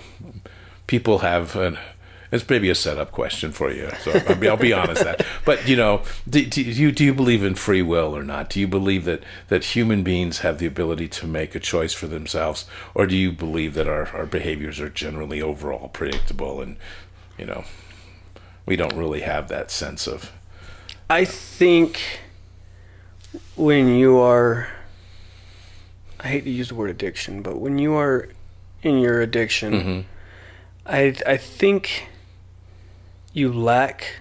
A: people have an it's maybe a setup question for you, so I'll be, I'll be honest that. But you know, do, do you do you believe in free will or not? Do you believe that that human beings have the ability to make a choice for themselves, or do you believe that our, our behaviors are generally overall predictable and you know we don't really have that sense of
B: I think when you are, I hate to use the word addiction, but when you are in your addiction,
A: Mhm.
B: I I think you lack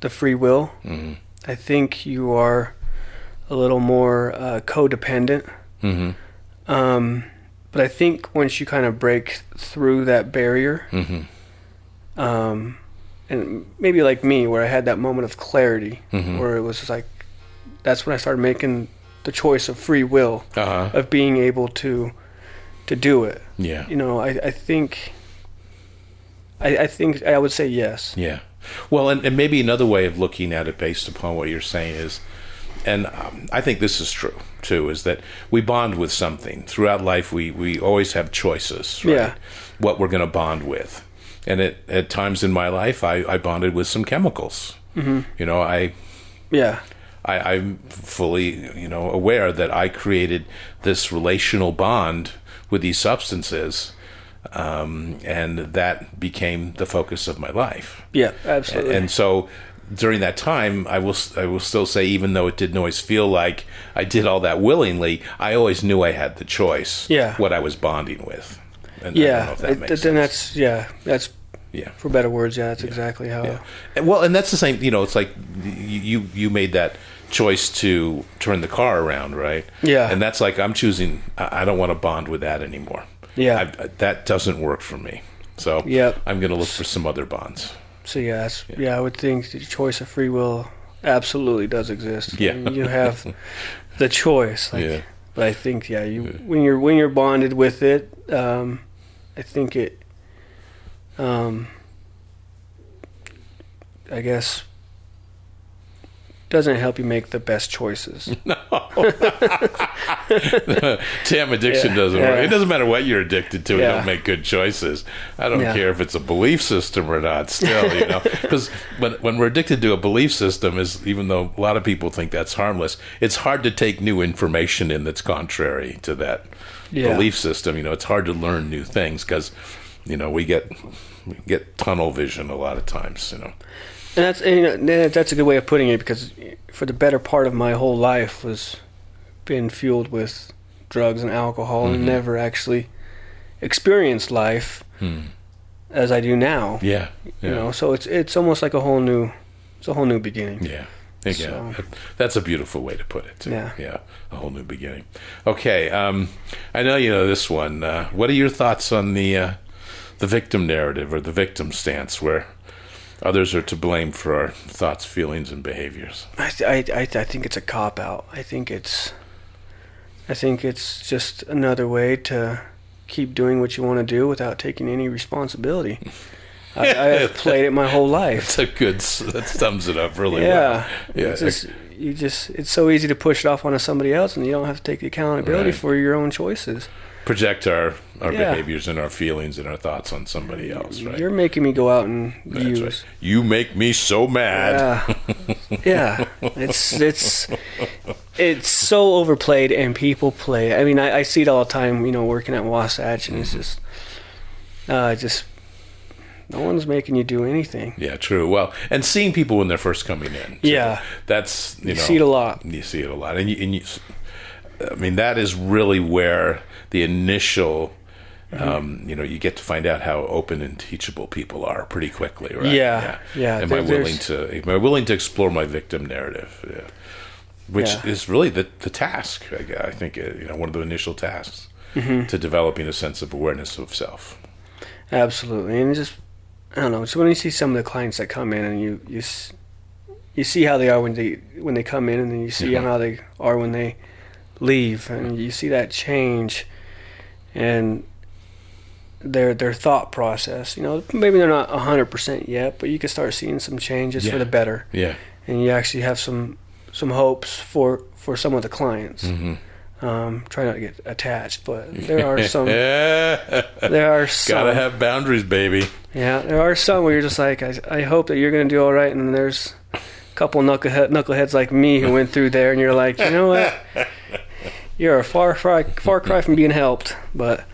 B: the free will.
A: Mhm.
B: I think you are a little more uh, codependent.
A: Mhm.
B: Um, but I think once you kind of break through that barrier,
A: Mhm.
B: um, and maybe like me, where I had that moment of clarity,
A: Mhm.
B: where it was just like, that's when I started making the choice of free will,
A: uh-huh
B: of being able to to do it.
A: yeah
B: You know, I, I think, I, I think I would say yes.
A: Yeah. Well, and, and maybe another way of looking at it based upon what you're saying is and um, I think this is true too, is that we bond with something throughout life. We we always have choices, right?
B: Yeah.
A: What we're going to bond with, and at at times in my life, I, I bonded with some chemicals. Mm-hmm. You know, I
B: Yeah.
A: I, I'm fully, you know, aware that I created this relational bond with these substances, um, and that became the focus of my life.
B: Yeah. Absolutely.
A: And so, during that time, I will I will still say, even though it didn't always feel like I did all that willingly, I always knew I had the choice.
B: Yeah.
A: what I was bonding with. And
B: yeah.
A: that
B: it-
A: makes
B: then
A: sense.
B: that's yeah. That's
A: yeah.
B: for better words. Yeah. That's exactly how.
A: Yeah. And, well, and that's the same. You know, it's like you you- made that choice to turn the car around, right?
B: Yeah.
A: And that's like I'm choosing. I don't want to bond with that anymore.
B: Yeah.
A: I, that doesn't work for me. So
B: Yep.
A: I'm going to look for some other bonds.
B: So yeah, yeah, I would think the choice of free will absolutely does exist.
A: Yeah.
B: You have the choice. Like,
A: yeah.
B: But I think yeah, you when you're when you're bonded with it, um, I think it, um, I guess, doesn't help you make the best choices. No.
A: Damn addiction
B: Yeah.
A: doesn't
B: Yeah.
A: work. It doesn't matter what you're addicted to. You don't make good choices. I don't
B: Yeah.
A: care if it's a belief system or not. Still, you know, because when when we're addicted to a belief system, is even though a lot of people think that's harmless, it's hard to take new information in that's contrary to that
B: Yeah.
A: belief system. You know, it's hard to learn new things because you know we get we get tunnel vision a lot of times. You know.
B: And that's and, you know, that's a good way of putting it because for the better part of my whole life was been fueled with drugs and alcohol
A: Mm-hmm.
B: and never actually experienced life as I do now.
A: Yeah. Yeah.
B: You know, so it's it's almost like a whole new it's a whole new beginning.
A: Yeah. Yeah,
B: So-
A: that's a beautiful way to put it. Too.
B: Yeah.
A: yeah, a whole new beginning. Okay, um, I know you know this one. Uh, what are your thoughts on the uh, the victim narrative or the victim stance, where others are to blame for our thoughts, feelings, and behaviors?
B: I, th- I, I, I think it's a cop out. I think it's, I think it's just another way to keep doing what you want to do without taking any responsibility. I, I've played it my whole life.
A: That's a good. That sums it up really
B: Yeah,
A: well. Yeah,
B: It's just, you just it's so easy to push it off onto somebody else, and you don't have to take the accountability
A: Right.
B: for your own choices.
A: Project our our
B: Yeah.
A: behaviors and our feelings and our thoughts on somebody else. Right.
B: You're making me go out and
A: That's
B: use.
A: right. You make me so mad.
B: Yeah, yeah. It's it's it's so overplayed, and people play. I mean, I, I see it all the time. You know, working at Wasatch, and
A: Mm-hmm.
B: it's just, uh, just no one's making you do anything.
A: Yeah, true. Well, and seeing people when they're first coming in. too.
B: Yeah.
A: that's you,
B: You
A: know
B: see it a lot.
A: You see it a lot, and you, and you I mean that is really where the initial.
B: Mm-hmm.
A: Um, you know, you get to find out how open and teachable people are pretty quickly, right?
B: Yeah, yeah,
A: Am
B: there-
A: I willing to? Am I willing to explore my victim narrative? Yeah. Which
B: Yeah.
A: is really the the task. I, I think uh, you know one of the initial tasks
B: Mm-hmm.
A: to developing a sense of awareness of self.
B: Absolutely, and just I don't know. So when you see some of the clients that come in, and you you s- you see how they are when they when they come in, and then you see
A: Mhm.
B: how they are when they leave, and you see that change, and their their thought process. You know, maybe they're not hundred percent yet, but you can start seeing some changes
A: Yeah.
B: for the better,
A: Yeah.
B: and you actually have some some hopes for for some of the clients.
A: hmm
B: Um, try not to get attached, but there are some.
A: yeah.
B: There are some.
A: Gotta have boundaries, baby.
B: Yeah, there are some where you're just like, I, I hope that you're to do all right, and there's a couple knucklehead, knuckleheads like me who went through there, and you're like, you know what? You're a far far far cry from being helped, but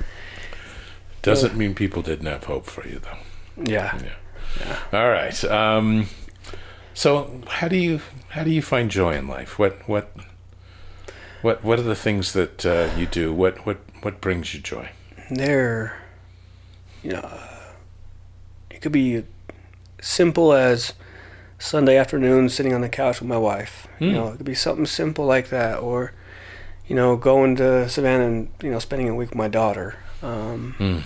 A: Doesn't mean people didn't have hope for you, though.
B: yeah,
A: Yeah. yeah. All right. Um, so, how do you how do you find joy in life? What what what what are the things that uh, you do? What what what brings you joy?
B: they're, you know, it could be simple as Sunday afternoon sitting on the couch with my wife. You
A: Hmm.
B: know, it could be something simple like that, or you know, going to Savannah and you know, spending a week with my daughter. Um,
A: Hmm.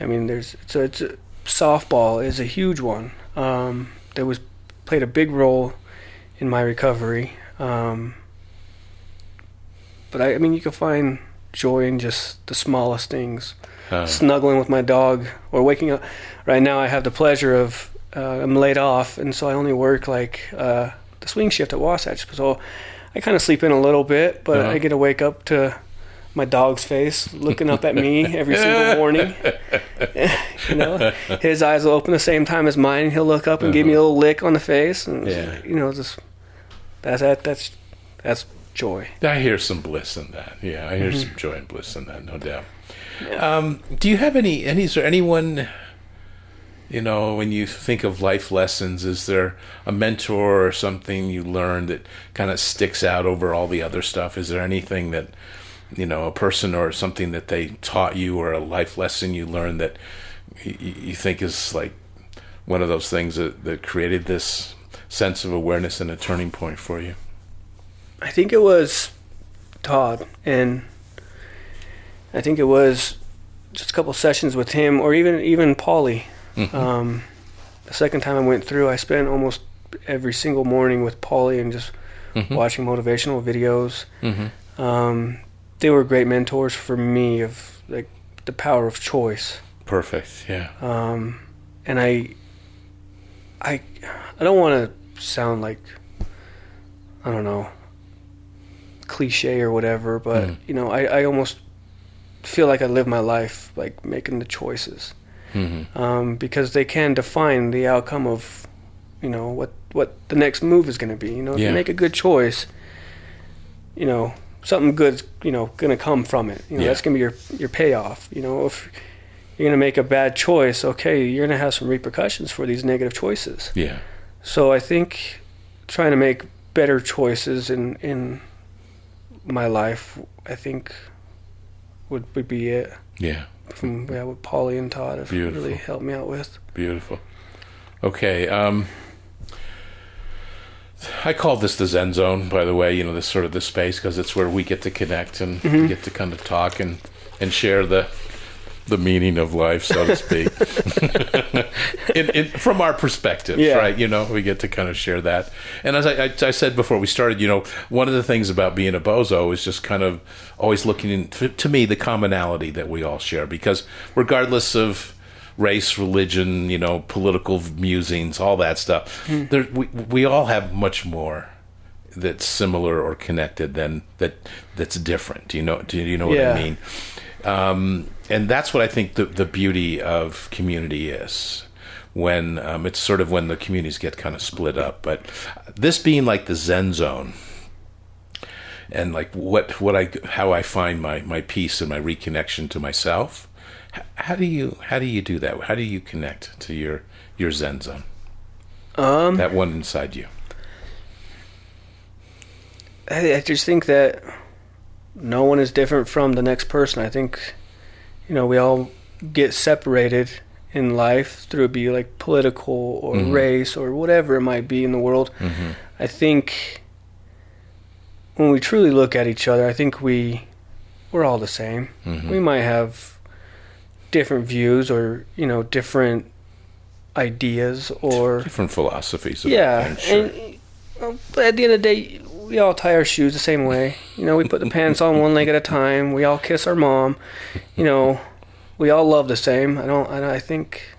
B: I mean, there's it's a, it's a, softball is a huge one. Um, that was played a big role in my recovery. Um, but I, I mean, you can find joy in just the smallest things.
A: Uh,
B: Snuggling with my dog or waking up. Right now, I have the pleasure of uh, I'm laid off, and so I only work like uh, the swing shift at Wasatch. So I kind of sleep in a little bit, but
A: Uh-huh.
B: I get to wake up to my dog's face looking up at me every single morning. you know, his eyes will open the same time as mine. He'll look up and give me a little lick on the face, and
A: Yeah.
B: you know, just that's that that's that's joy.
A: I hear some bliss in that. Yeah, I hear some joy and bliss in that, no doubt. Um, do you have any? Any? Is there anyone? You know, when you think of life lessons, is there a mentor or something you learned that kind of sticks out over all the other stuff? Is there anything that, you know, a person or something that they taught you or a life lesson you learned that you think is like one of those things that, that created this sense of awareness and a turning point for you?
B: I think it was Todd, and I think it was just a couple sessions with him, or even even Paulie. Um, the second time I went through, I spent almost every single morning with Paulie and just watching motivational videos.
A: Mm-hmm.
B: Um, they were great mentors for me of like the power of choice.
A: Perfect. Yeah.
B: Um, and I, I, I don't want to sound like, I don't know, cliche or whatever, but
A: Mm.
B: you know, I, I almost feel like I live my life like making the choices,
A: Mm-hmm.
B: um, because they can define the outcome of, you know, what what the next move is going to be. You know, if
A: Yeah.
B: you make a good choice, you know, something good's you know going to come from it. You know,
A: Yeah.
B: that's going to be your your payoff. You know, if you're going to make a bad choice, okay, you're going to have some repercussions for these negative choices.
A: Yeah.
B: So I think trying to make better choices in in my life, I think would would be it.
A: Yeah.
B: From yeah, what Polly and Todd have
A: Beautiful.
B: really helped me out with.
A: Beautiful. Okay. Um, I call this the Zen Zone, by the way. You know, this sort of the space because it's where we get to connect and get to kind of talk and and share the the meaning of life, so to speak, in, in, from our perspective,
B: Yeah.
A: right? You know, we get to kind of share that. And as I, I, I said before we started, you know, one of the things about being a bozo is just kind of always looking in, to, to me, the commonality that we all share, because regardless of race, religion, you know, political musings, all that stuff, hmm. there, we, we all have much more that's similar or connected than that that's different. Do you know? Do you know what
B: Yeah.
A: I mean? Um, and that's what I think the the beauty of community is. When um, it's sort of when the communities get kind of split up, but this being like the Zen zone, and like what what I how I find my my peace and my reconnection to myself. How do you how do you do that? How do you connect to your your Zen zone?
B: Um,
A: That one inside you.
B: I, I just think that no one is different from the next person. I think, you know, we all get separated in life through it be like political or
A: Mhm.
B: race or whatever it might be in the world.
A: Mm-hmm.
B: I think when we truly look at each other, I think we we're all the same.
A: Mm-hmm.
B: We might have different views or you know different ideas or
A: different philosophies.
B: Yeah,
A: sure.
B: and well, but at the end of the day, we all tie our shoes the same way. You know, we put the pants on one leg at a time. We all kiss our mom. You know, we all love the same. I don't. And I think,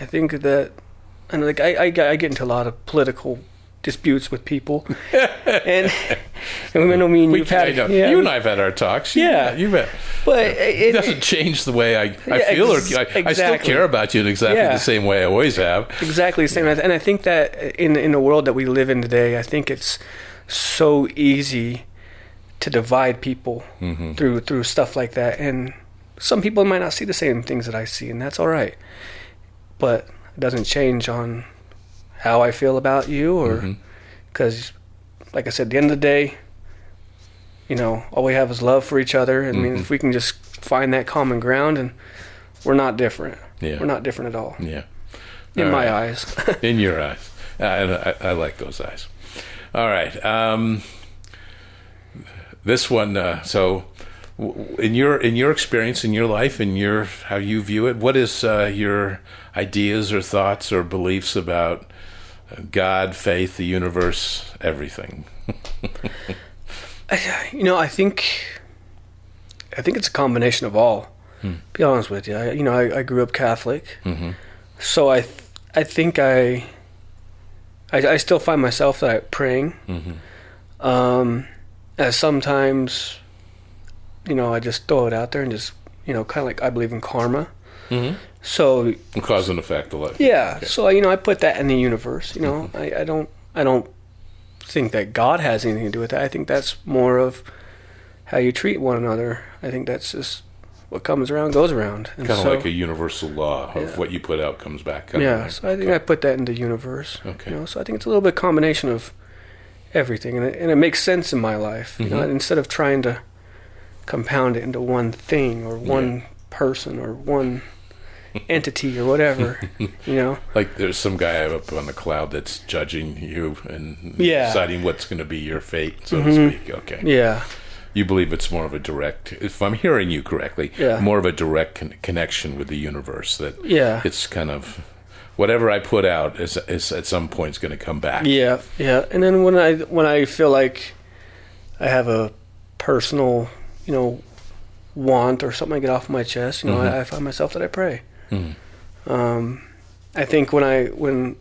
B: I think that, and like I, I, get- I get into a lot of political disputes with people, and and I know me and
A: We,
B: you've
A: I
B: had,
A: know.
B: yeah,
A: you and I have had our talks. You
B: Yeah.
A: you bet.
B: but
A: It
B: it,
A: doesn't change the way I, I
B: Yeah,
A: feel,
B: ex-
A: or I, I still care about you in exactly
B: Yeah.
A: the same way I always have.
B: exactly the same. And I think that in in the world that we live in today, I think it's so easy to divide people
A: Mm-hmm.
B: through through stuff like that. And some people might not see the same things that I see, and that's all right. But it doesn't change on how I feel about you, or because, like I said, at the end of the day, you know, all we have is love for each other. I mean,
A: Mhm.
B: if we can just find that common ground, and we're not different.
A: Yeah.
B: We're not different at all
A: Yeah.
B: in
A: All
B: my
A: right.
B: eyes.
A: In your eyes. And I, I like those eyes. All right. Um, this one. Uh, so, in your in your experience in your life, in your how you view it, what is uh, your ideas or thoughts or beliefs about God, faith, the universe, everything?
B: You know, I think, I think it's a combination of all. Be honest with you. I, you know, I, I grew up Catholic,
A: Mm-hmm.
B: so I, th- I think I, I, I still find myself that I praying.
A: Mm-hmm.
B: Um, as sometimes, you know, I just throw it out there and just, you know, kind of like I believe in karma.
A: Mm-hmm.
B: So
A: Cause and effect, a lot.
B: yeah,
A: Okay.
B: so you know, I put that in the universe. You know, I, I don't, I don't think that God has anything to do with that. I think that's more of how you treat one another. I think that's just what comes around goes around.
A: Kind of
B: so,
A: like a universal law of
B: Yeah.
A: what you put out comes back.
B: yeah.
A: like-
B: So I think I put that in the universe.
A: Okay.
B: You know, so I think it's a little bit combination of everything, and it, and it makes sense in my life. You know,
A: Mhm.
B: instead of trying to compound it into one thing or one person or one entity or whatever. you know.
A: Like there's some guy up on the cloud that's judging you and
B: Yeah.
A: deciding what's going to be your fate, so
B: Mhm.
A: to speak. Okay.
B: Yeah.
A: You believe it's more of a direct, if I'm hearing you correctly,
B: Yeah.
A: more of a direct con- connection with the universe. That
B: Yeah.
A: it's kind of whatever I put out is, is at some point is going to come back.
B: Yeah, yeah. And then when I when I feel like I have a personal, you know, want or something I get off my chest, you know,
A: Mhm.
B: I, I find myself that I pray.
A: Mhm.
B: Um, I think when I when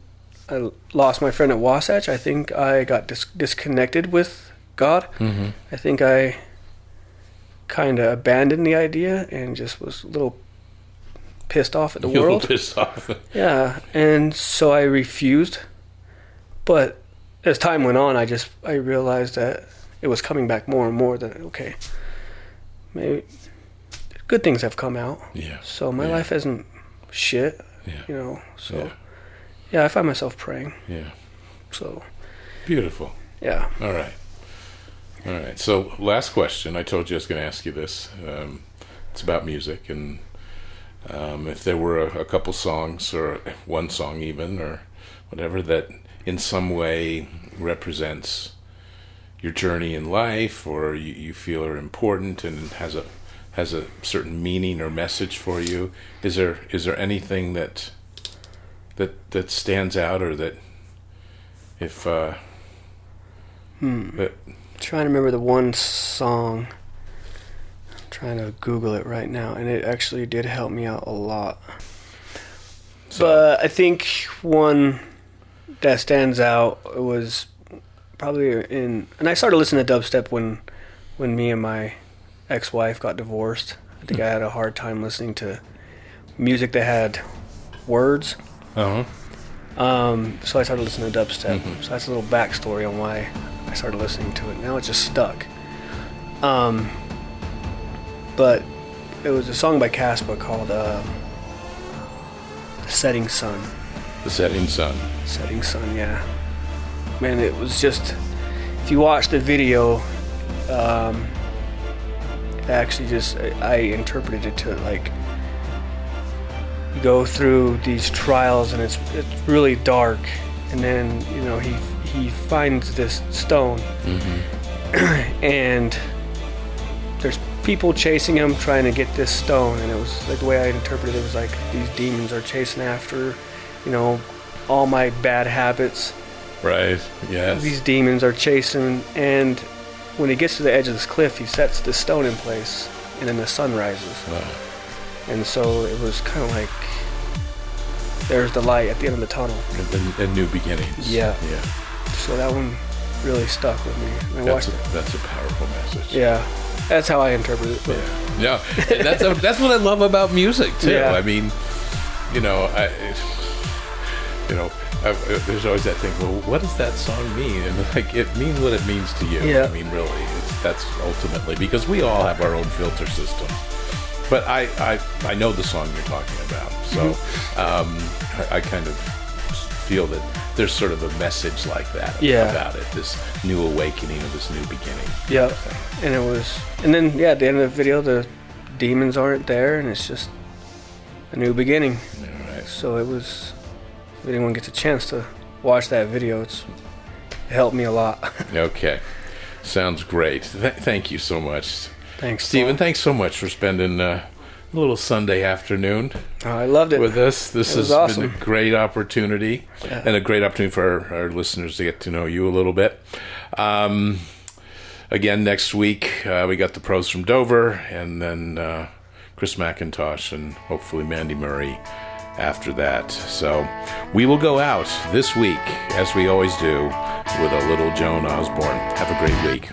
B: I lost my friend at Wasatch, I think I got dis- disconnected with God.
A: Mhm.
B: I think I kind of abandoned the idea and just was a little pissed off at the
A: You're
B: world.
A: pissed off.
B: Yeah, and so I refused. But as time went on, I just I realized that it was coming back more and more. That okay, maybe good things have come out.
A: yeah.
B: So my
A: Yeah.
B: life isn't shit,
A: Yeah.
B: you know. So
A: Yeah.
B: yeah. I find myself praying.
A: Yeah.
B: So
A: Beautiful.
B: yeah,
A: All right. All right. So, last question. I told you I was going to ask you this. Um, it's about music, and um, if there were a, a couple songs, or one song even, or whatever, that in some way represents your journey in life, or you, you feel are important and has a has a certain meaning or message for you, is there is there anything that that that stands out, or that if uh,
B: hmm.
A: that
B: trying to remember the one song. I'm trying to Google it right now, and it actually did help me out a lot.
A: So,
B: But I think one that stands out was probably in, and I started listening to dubstep when, when me and my ex-wife got divorced. I think I had a hard time listening to music that had words.
A: uh-huh.
B: Um, so I started listening to dubstep.
A: Mhm.
B: So that's a little backstory on why I started listening to it. Now it's just stuck. Um, but it was a song by Caspa called uh, "The Setting Sun."
A: The setting sun.
B: Setting Sun, yeah. Man, it was just. If you watch the video, um, actually just I interpreted it to like go through these trials and it's it's really dark, and then you know he he finds this stone
A: Mm-hmm.
B: and there's people chasing him trying to get this stone and it was like the way i interpreted it was like these demons are chasing after you know all my bad habits
A: Right. Yes.
B: these demons are chasing and when he gets to the edge of this cliff he sets this stone in place and then the sun rises
A: Wow.
B: and so it was kind of like there's the light at the end of the tunnel
A: And, and new beginnings.
B: Yeah.
A: Yeah.
B: So that one really stuck with me i
A: That's
B: watched
A: a,
B: it
A: that's a powerful message.
B: yeah that's how i interpret it but
A: Yeah. Yeah. And that's a, that's what I love about music too.
B: Yeah.
A: I mean, you know, I, you know, I, there's always that thing. Well, what does that song mean? And like, it means what it means to you.
B: Yeah.
A: I mean, really, it's, that's ultimately because we all have our own filter system. But I, I, I know the song you're talking about, so
B: Mm-hmm.
A: um, I, I kind of feel that there's sort of a message like that
B: Yeah.
A: about it. This new awakening of this new beginning.
B: Yeah, and it was, and then yeah, at the end of the video, the demons aren't there, and it's just a new beginning.
A: Right.
B: So it was. If anyone gets a chance to watch that video, it's it helped me a lot.
A: Okay. Sounds great. Th- thank you so much.
B: Thanks,
A: Stephen, thanks so much for spending uh, a little Sunday afternoon
B: Oh, I loved it.
A: with us. This has
B: awesome.
A: been a great opportunity
B: Yeah.
A: and a great opportunity for our, our listeners to get to know you a little bit. Um, again, next week, uh, we got the pros from Dover and then uh, Chris McIntosh and hopefully Mandy Murray
C: after that. So we will go out this week, as we always do, with a little Joan Osborne. Have a great week.